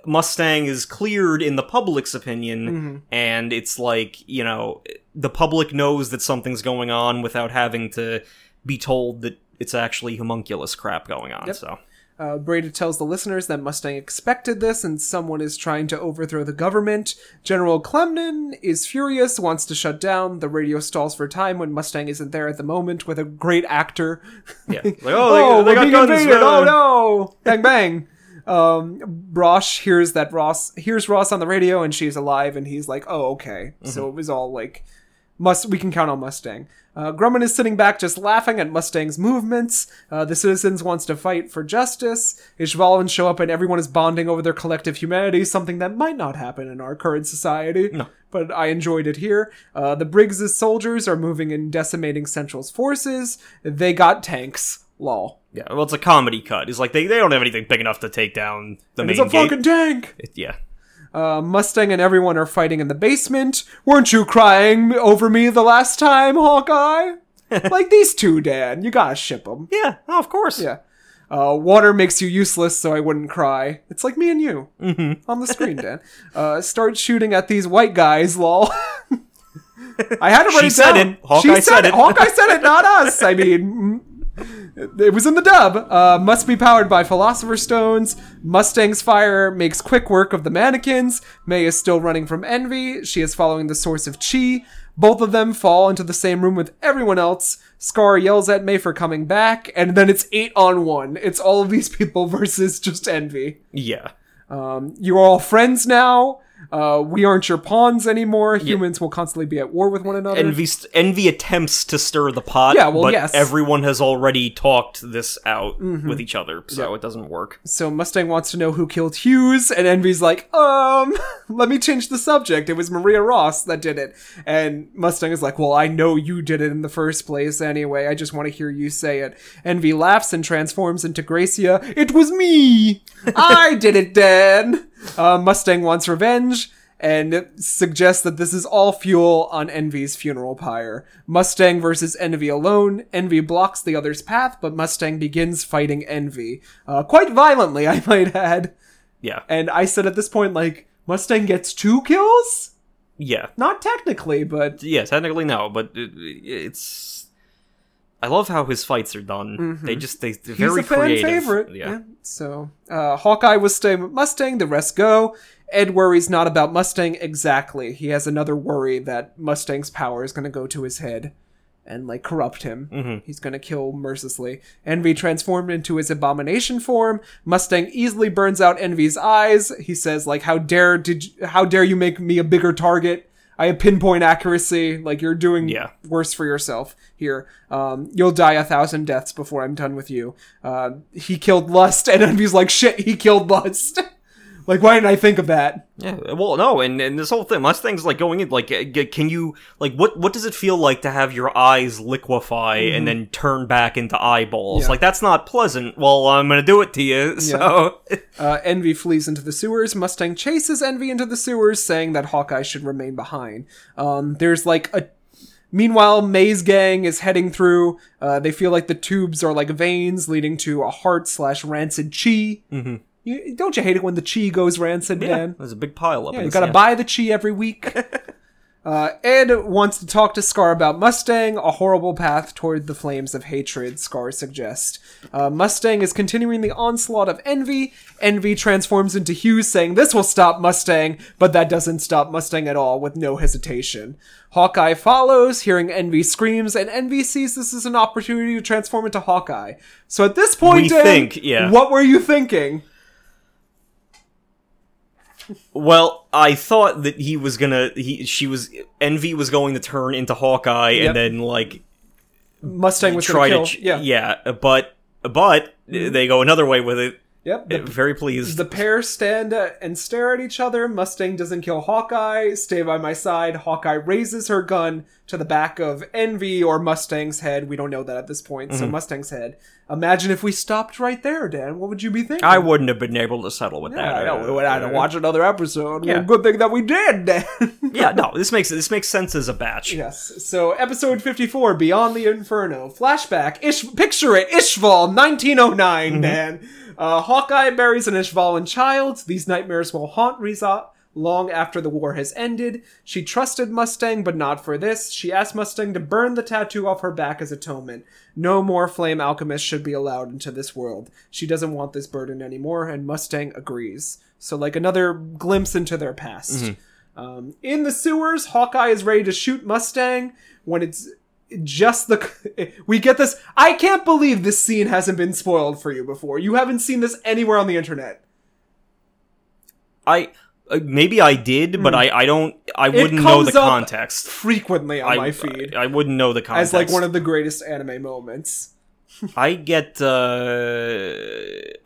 Mustang is cleared in the public's opinion, Mm-hmm. and it's like, you know, the public knows that something's going on without having to be told that it's actually homunculus crap going on. Yep. So, Uh, Breda tells the listeners that Mustang expected this and someone is trying to overthrow the government. General Clemnon is furious, wants to shut down. The radio stalls for time when Mustang isn't there at the moment with a great actor. yeah. (laughs) Like, oh, oh, they, we're they got guns. invaded! Oh no! Bang bang! Um, Brosh hears that Ross hears Ross on the radio and she's alive, and he's like, "Oh, okay." So it was all like, must we can count on Mustang. Uh, Grumman is sitting back, just laughing at Mustang's movements. Uh, the citizens wants to fight for justice. Ishvalvin show up, and everyone is bonding over their collective humanity, something that might not happen in our current society. No. But I enjoyed it here. Uh, the Briggs' soldiers are moving and decimating Central's forces. They got tanks. Lol. Yeah, well, it's a comedy cut. It's like they, they don't have anything big enough to take down the And main it's a gate. fucking tank. It- yeah. Uh, Mustang and everyone are fighting in the basement. Weren't you crying over me the last time, Hawkeye? (laughs) like these two, Dan. You gotta ship them. Yeah, oh, of course. Yeah. Uh, water makes you useless, so I wouldn't cry. It's like me and you Mm-hmm. (laughs) on the screen, Dan. Uh, start shooting at these white guys, lol. (laughs) I had to write She it said down. it. Hawkeye she said it. Hawkeye said it, not us. I mean, mm, it was in the dub. Uh, must be powered by Philosopher Stones. Mustang's fire makes quick work of the mannequins. May is still running from envy. She is following the source of chi. Both of them fall into the same room with everyone else. Scar yells at May for coming back, and then it's eight on one. It's all of these (laughs) people versus just Envy. Yeah. Um, you're all friends now. Uh, we aren't your pawns anymore. Humans will constantly be at war with one another. Envy, envy attempts to stir the pot. Yeah, well, but yes. Mm-hmm. everyone has already talked this out with each other, so it doesn't work. So Mustang wants to know who killed Hughes, and Envy's like, um, (laughs) let me change the subject. It was Maria Ross that did it. And Mustang is like, well, I know you did it in the first place anyway. I just want to hear you say it. Envy laughs and transforms into Gracia. It was me! (laughs) I did it, Dan! Uh, Mustang wants revenge. And suggests that this is all fuel on Envy's funeral pyre. Mustang versus Envy alone. Envy blocks the other's path, but Mustang begins fighting Envy. Uh, quite violently, (laughs) I might add. Yeah. And I said at this point, like, Mustang gets two kills? Yeah. Not technically, but Yeah, technically no, but it, it's. I love how his fights are done. They just they they're Mm-hmm. he's very a fan creative. favorite. Yeah. So, uh, Hawkeye was staying with Mustang, the rest go. Ed worries not about Mustang exactly. He has another worry that Mustang's power is going to go to his head and, like, corrupt him. Mm-hmm. He's going to kill mercilessly. Envy transformed into his abomination form. Mustang easily burns out Envy's eyes. He says, like, how dare did you, how dare you make me a bigger target? I have pinpoint accuracy. Like you're doing Yeah. worse for yourself here. Um, you'll die a thousand deaths before I'm done with you. Uh, he killed Lust, and Envy's like, shit, he killed Lust. (laughs) like, why didn't I think of that? Yeah, well, no, and, and this whole thing, Mustang's like going in, like, uh, can you, like, what what does it feel like to have your eyes liquefy and then turn back into eyeballs? Mm-hmm. Yeah. Like, that's not pleasant. Well, I'm gonna do it to you, (laughs) so. Uh, Envy flees into the sewers. Mustang chases Envy into the sewers, saying that Hawkeye should remain behind. Um, there's like a. Meanwhile, May's gang is heading through. Uh, they feel like the tubes are like veins leading to a heart slash rancid chi. Mm-hmm. You, don't you hate it when the chi goes rancid, yeah, man? there's a big pile up. Yeah, you gotta sand. buy the chi every week. (laughs) uh, Ed wants to talk to Scar about Mustang, a horrible path toward the flames of hatred, Scar suggests. Uh, Mustang is continuing the onslaught of Envy. Envy transforms into Hughes, saying this will stop Mustang, but that doesn't stop Mustang at all, with no hesitation. Hawkeye follows, hearing Envy screams, and Envy sees this as an opportunity to transform into Hawkeye. So at this point, We Dan, think, yeah. what were you thinking? Well, I thought that he was gonna, he, she was, Envy was going to turn into Hawkeye Yep. and then, like, Mustang was try to, to ch- yeah. yeah, but, but, mm-hmm. they go another way with it. Yep. the- Very pleased. The pair stand and stare at each other. Mustang doesn't kill Hawkeye. Stay by my side. Hawkeye raises her gun to the back of Envy or Mustang's head. We don't know that at this point. Mm-hmm. So Mustang's head. Imagine if we stopped right there, Dan. What would you be thinking? I wouldn't have been able to settle with Yeah, that. I know. We would have to watch another episode. Yeah. Well, good thing that we did, Dan. (laughs) yeah, no, this makes this makes sense as a batch. Yes. So, episode 54, Beyond the Inferno. Flashback. Ish- picture it. Ishval, 1909, man. Uh, Hawkeye buries an Ishvalan child. These nightmares will haunt Riza long after the war has ended. She trusted Mustang, but not for this. She asked Mustang to burn the tattoo off her back as atonement. No more flame alchemists should be allowed into this world. She doesn't want this burden anymore, and Mustang agrees. So, like another glimpse into their past. Um, in the sewers, Hawkeye is ready to shoot Mustang when it's just the. (laughs) We get this. I can't believe this scene hasn't been spoiled for you before. You haven't seen this anywhere on the internet. I uh, maybe I did, but I I don't. I wouldn't know the context. Frequently on I, my feed. I, I wouldn't know the context. as like one of the greatest anime moments. (laughs) I get uh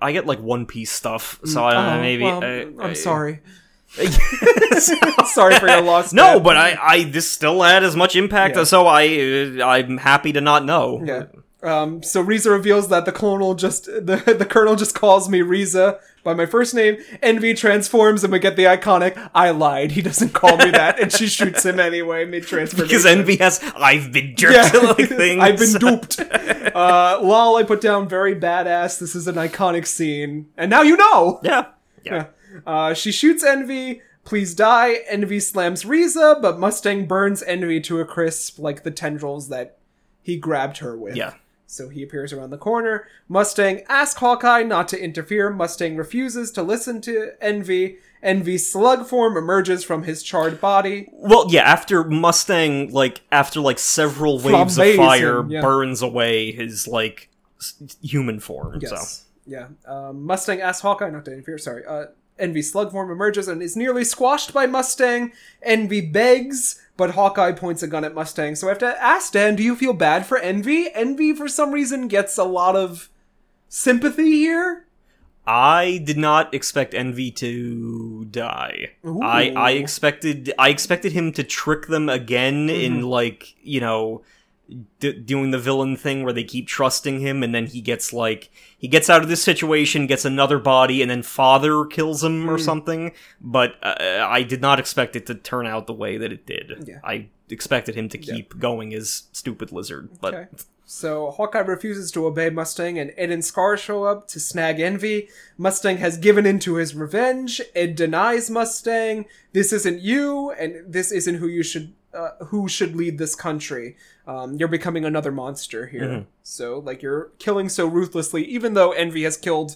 I get like One Piece stuff, so I don't know. Oh, Maybe well, I, I'm I- sorry. (laughs) sorry for your loss. No, man. but I, I this still had as much impact, Yeah. so I uh, I'm happy to not know. Yeah. Um, so Riza reveals that the colonel just the the colonel just calls me Riza by my first name. Envy transforms and we get the iconic "I lied." He doesn't call me that, and she shoots him anyway mid transformation. Because Envy has I've been jerked (laughs) to like things. I've been duped. Uh, lol, I put down very badass. This is an iconic scene, and now you know. Yeah. Yeah. Uh, she shoots Envy. Please die. Envy slams Riza, but Mustang burns Envy to a crisp, like the tendrils that he grabbed her with. Yeah. So he appears around the corner. Mustang asks Hawkeye not to interfere. Mustang refuses to listen to Envy. Envy's slug form emerges from his charred body. Well, yeah, after Mustang, like, after, like, several waves of fire yeah. burns away his, like, human form, so. Yes. Yeah. Um, Mustang asks Hawkeye not to interfere. Sorry. Uh, Envy's slug form emerges and is nearly squashed by Mustang. Envy begs, but Hawkeye points a gun at Mustang. So I have to ask Dan, do you feel bad for Envy? Envy, for some reason, gets a lot of sympathy here. I did not expect Envy to die. Ooh. I I expected I expected him to trick them again in Mm-hmm. like you know d- doing the villain thing where they keep trusting him and then he gets like he gets out of this situation gets another body and then father kills him Mm. or something. But uh, I did not expect it to turn out the way that it did. Yeah. I expected him to keep going as stupid lizard. But Okay. So Hawkeye refuses to obey Mustang, and Ed and Scar show up to snag Envy. Mustang has given in to his revenge. Ed denies Mustang. This isn't you, and this isn't who you should. Uh, who should lead this country? Um, you're becoming another monster here. So, like, you're killing so ruthlessly. Even though Envy has killed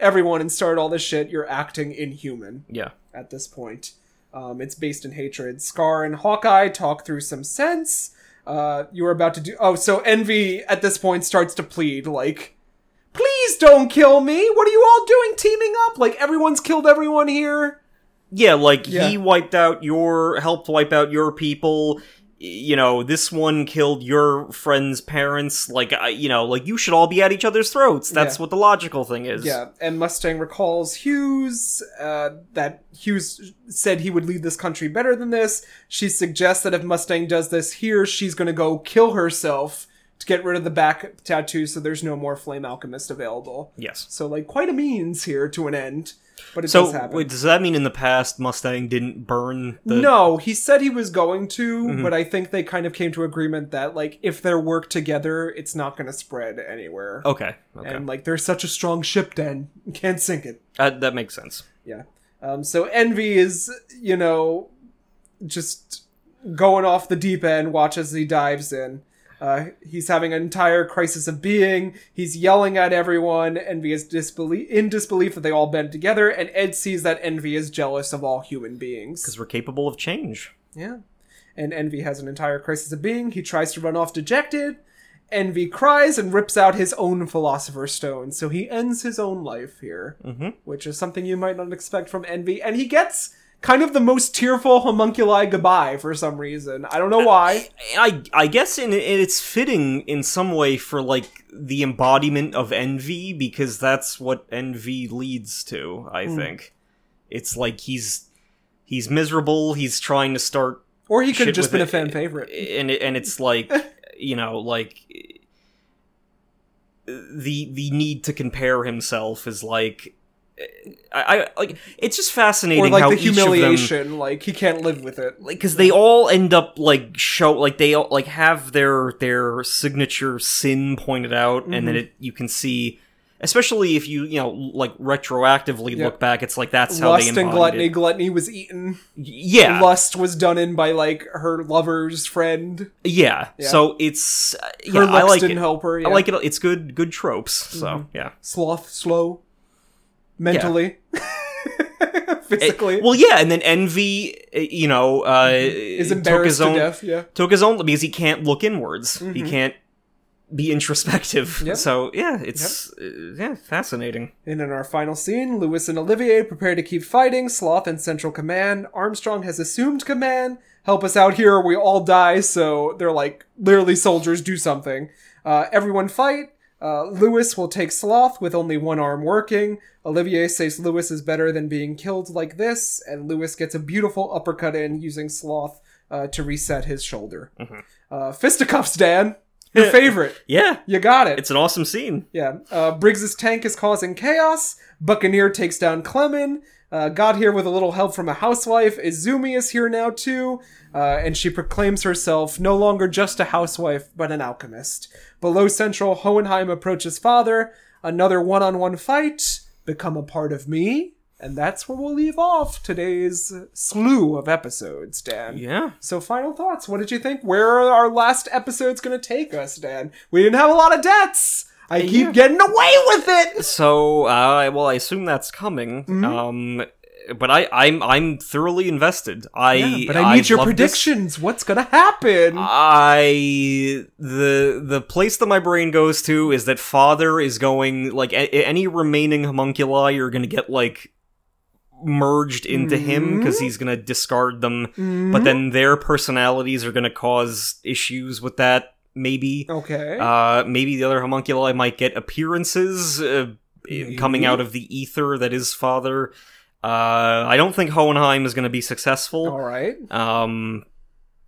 everyone and started all this shit, you're acting inhuman yeah. at this point. Um, it's based in hatred. Scar and Hawkeye talk through some sense. Uh, you were about to do. Oh, so Envy at this point starts to plead, like, please don't kill me. What are you all doing teaming up? Like, everyone's killed everyone here. Yeah, like Yeah. he wiped out your helped wipe out your people. You know, this one killed your friend's parents. Like, I, you know, like you should all be at each other's throats. That's Yeah. what the logical thing is. Yeah, and Mustang recalls Hughes, uh, that Hughes said he would lead this country better than this. She suggests that if Mustang does this here, she's gonna go kill herself to get rid of the back tattoo so there's no more Flame Alchemist available. Yes. So, like, quite a means here to an end, but it does So, happen. wait, does that mean in the past Mustang didn't burn the? no, he said he was going to, Mm-hmm. but I think they kind of came to agreement that, like, if they work together, it's not gonna spread anywhere. Okay. Okay. And, like, they're such a strong ship, then, can't sink it. Uh, that makes sense. Yeah. Um, so Envy is, you know, just going off the deep end, watch as he dives in. Uh, he's having an entire crisis of being. He's yelling at everyone. Envy is disbelief in disbelief that they all bend together, and Ed sees that Envy is jealous of all human beings. Because we're capable of change. Yeah. And Envy has an entire crisis of being. He tries to run off dejected. Envy cries and rips out his own Philosopher's Stone, so he ends his own life here, Mhm. which is something you might not expect from Envy. And he gets kind of the most tearful homunculi goodbye for some reason. I don't know why. I I guess in it's fitting in some way for like the embodiment of envy because that's what envy leads to. I Hmm. think it's like he's he's miserable. He's trying to start Or he could have just been a fan favorite. and it, and it's like you know like the the need to compare himself is like. I, I like it's just fascinating Or like how the of them- humiliation, like he can't live with it. like because they all end up like show like they all like have their their signature sin pointed out and Mm-hmm. then it you can see especially if you you know like retroactively Yeah. look back it's like that's how Lust they and gluttony. it. Gluttony was eaten. yeah Lust was done in by like her lover's friend. yeah Yeah. so it's uh, Her yeah I like didn't it help her. Yeah. Mm-hmm. I like it it's good good tropes so yeah sloth, slow, mentally, (laughs) Eh, physically. well yeah and then envy uh, you know uh is took embarrassed his own to death. Yeah. took his own because he can't look inwards. He can't be introspective. Mm-hmm. Yep. So yeah, it's uh, yeah fascinating. And in our final scene, Lewis and Olivier prepare to keep fighting. Sloth and Central Command. Armstrong has assumed command. Help us out here, or we all die. So they're like, literally, soldiers, do something. Uh, everyone fight. Uh, Lewis will take Sloth with only one arm working. Olivier says Lewis is better than being killed like this, and Lewis gets a beautiful uppercut in using Sloth uh, to reset his shoulder. Uh, fisticuffs, Dan. Your favorite. Yeah, You got it. it's an awesome scene. Yeah. Uh, Briggs's tank is causing chaos. Buccaneer takes down Clemen. Uh, got here with a little help from a housewife. Izumi is here now too, uh, and she proclaims herself no longer just a housewife, but an alchemist. Below Central, Hohenheim approaches father. Another one-on-one fight. Become a part of me. And that's where we'll leave off today's slew of episodes, Dan. Yeah. So, final thoughts. What did you think? Where are our last episodes going to take us, Dan? We didn't have a lot of debts. I keep getting away with it. So, uh, well, I assume that's coming. Mm-hmm. Um, but I, I'm, I'm thoroughly invested. I, Yeah, but I need your love this. predictions. What's going to happen? I the the place that my brain goes to is that father is going like a- any remaining homunculi You're going to get like merged into him Mm-hmm. because he's going to discard them but then their personalities are going to cause issues with that maybe okay. uh maybe the other homunculi might get appearances uh, coming out of the ether that is father uh i don't think hohenheim is going to be successful All right. um,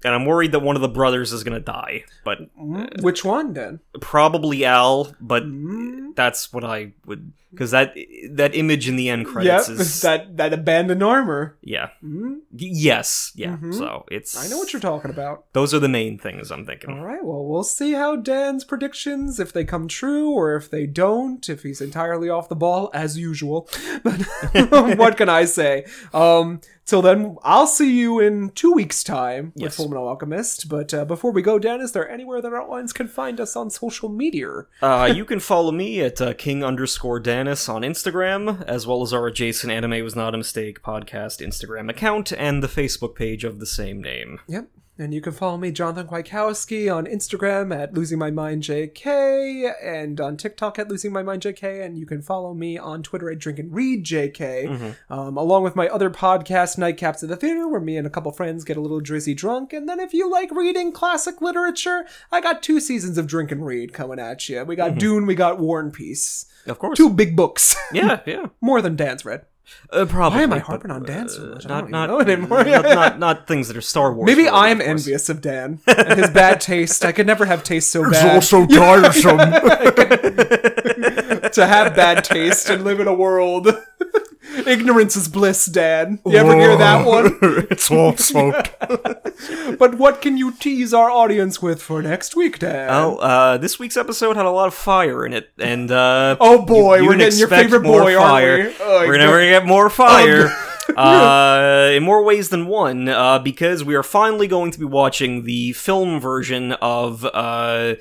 and I'm worried that one of the brothers is gonna die, but Mm, Which one, then? probably Al. But Mm, that's what I would because that that image in the end Yep, credits is (laughs) that, that abandoned armor. yeah Mm, Y- yes yeah. Mhm. So it's I know what you're talking about. Those are the main things I'm thinking. All right, well, we'll see how Dan's predictions, if they come true or if they don't, if he's entirely off the ball, as usual. (laughs) But (laughs) what can I say? Um, till then, I'll see you in two weeks' time with Yes. Full Metal Alchemist. But uh, before we go, Dan, is there anywhere that our audience can find us on social media? Uh, you can follow me at uh, king underscore On Instagram, as well as our adjacent Anime Was Not a Mistake podcast Instagram account and the Facebook page of the same name. Yep. And you can follow me, Jonathan Kwiatkowski, on Instagram at Losing My Mind JK, and on TikTok at Losing My Mind JK, and you can follow me on Twitter at Drink and Read JK, um, along with my other podcast, Nightcaps at the Theater, where me and a couple friends get a little drizzy drunk. And then if you like reading classic literature, I got two seasons of Drink and Read coming at you. We got Dune, we got War and Peace. Of course. Two big books. Yeah, (laughs) yeah. More than Dan's read. Uh, probably. Why am I but, harping on Dan so uh, much? I Not, not, know anymore. not, (laughs) not, not things that are Star Wars. Maybe I'm envious of Dan (laughs) and his bad taste. I could never have taste so bad. Also (laughs) tiresome. to have bad taste and live in a world. Ignorance is bliss, Dan. You ever hear that one? (laughs) it's all smoke. (laughs) But what can you tease our audience with for next week, Dan? Oh, uh, this week's episode had a lot of fire in it, and uh, Oh, boy, you- you we're getting your favorite more boy, aren't fire. we? Oh, we're I gonna, get more fire. Oh, (laughs) uh, in more ways than one, uh, because we are finally going to be watching the film version of uh,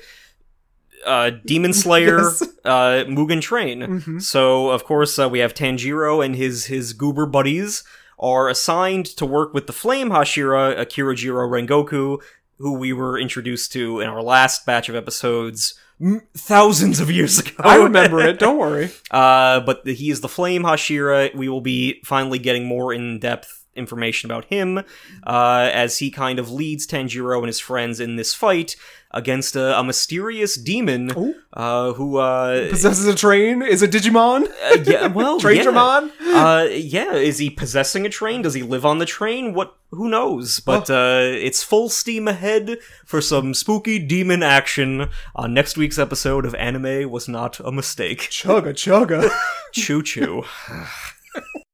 uh, Demon (laughs) Slayer, Yes. uh, Mugen Train. So, of course, uh, we have Tanjiro and his his goober buddies are assigned to work with the Flame Hashira, Kyojuro Rengoku, who we were introduced to in our last batch of episodes m- thousands of years ago. I remember it. Don't worry. (laughs) Uh, but the, he is the Flame Hashira. We will be finally getting more in depth information about him uh, as he kind of leads Tanjiro and his friends in this fight against a, a mysterious demon uh, who. Uh, Possesses a train? Is it Digimon? uh, yeah, (laughs) well, Train yeah. Uh, yeah, is he possessing a train? Does he live on the train? What? Who knows? But uh, it's full steam ahead for some spooky demon action on next week's episode of Anime Was Not a Mistake. Chugga chugga. (laughs) Choo choo. (laughs)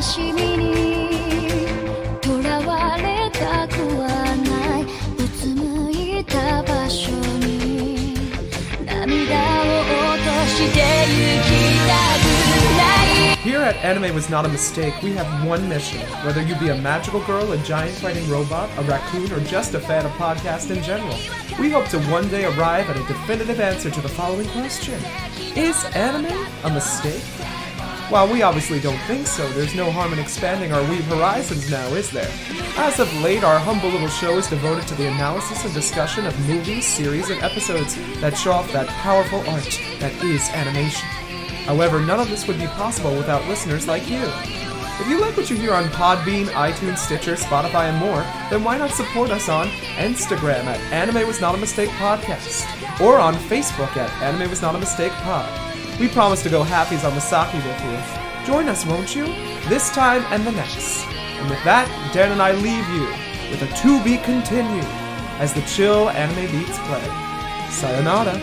悲しみにとらわれたくはないうつむいた場所に涙を落としてゆきたくない Here at Anime Was Not a Mistake, we have one mission. Whether you be a magical girl, a giant fighting robot, a raccoon, or just a fan of podcasts in general, we hope to one day arrive at a definitive answer to the following question Is anime a mistake? While we obviously don't think so, there's no harm in expanding our weave horizons now, is there? As of late, our humble little show is devoted to the analysis and discussion of movies, series, and episodes that show off that powerful art that is animation. However, none of this would be possible without listeners like you. If you like what you hear on Podbean, iTunes, Stitcher, Spotify, and more, then why not support us on Instagram at Anime Was Not a Mistake Podcast, or on Facebook at Anime Was Not a Mistake Pod. We promise to go happies on the sake with you. Join us, won't you? This time and the next. And with that, Dan and I leave you with a to be continued as the chill anime beats play. Sayonara.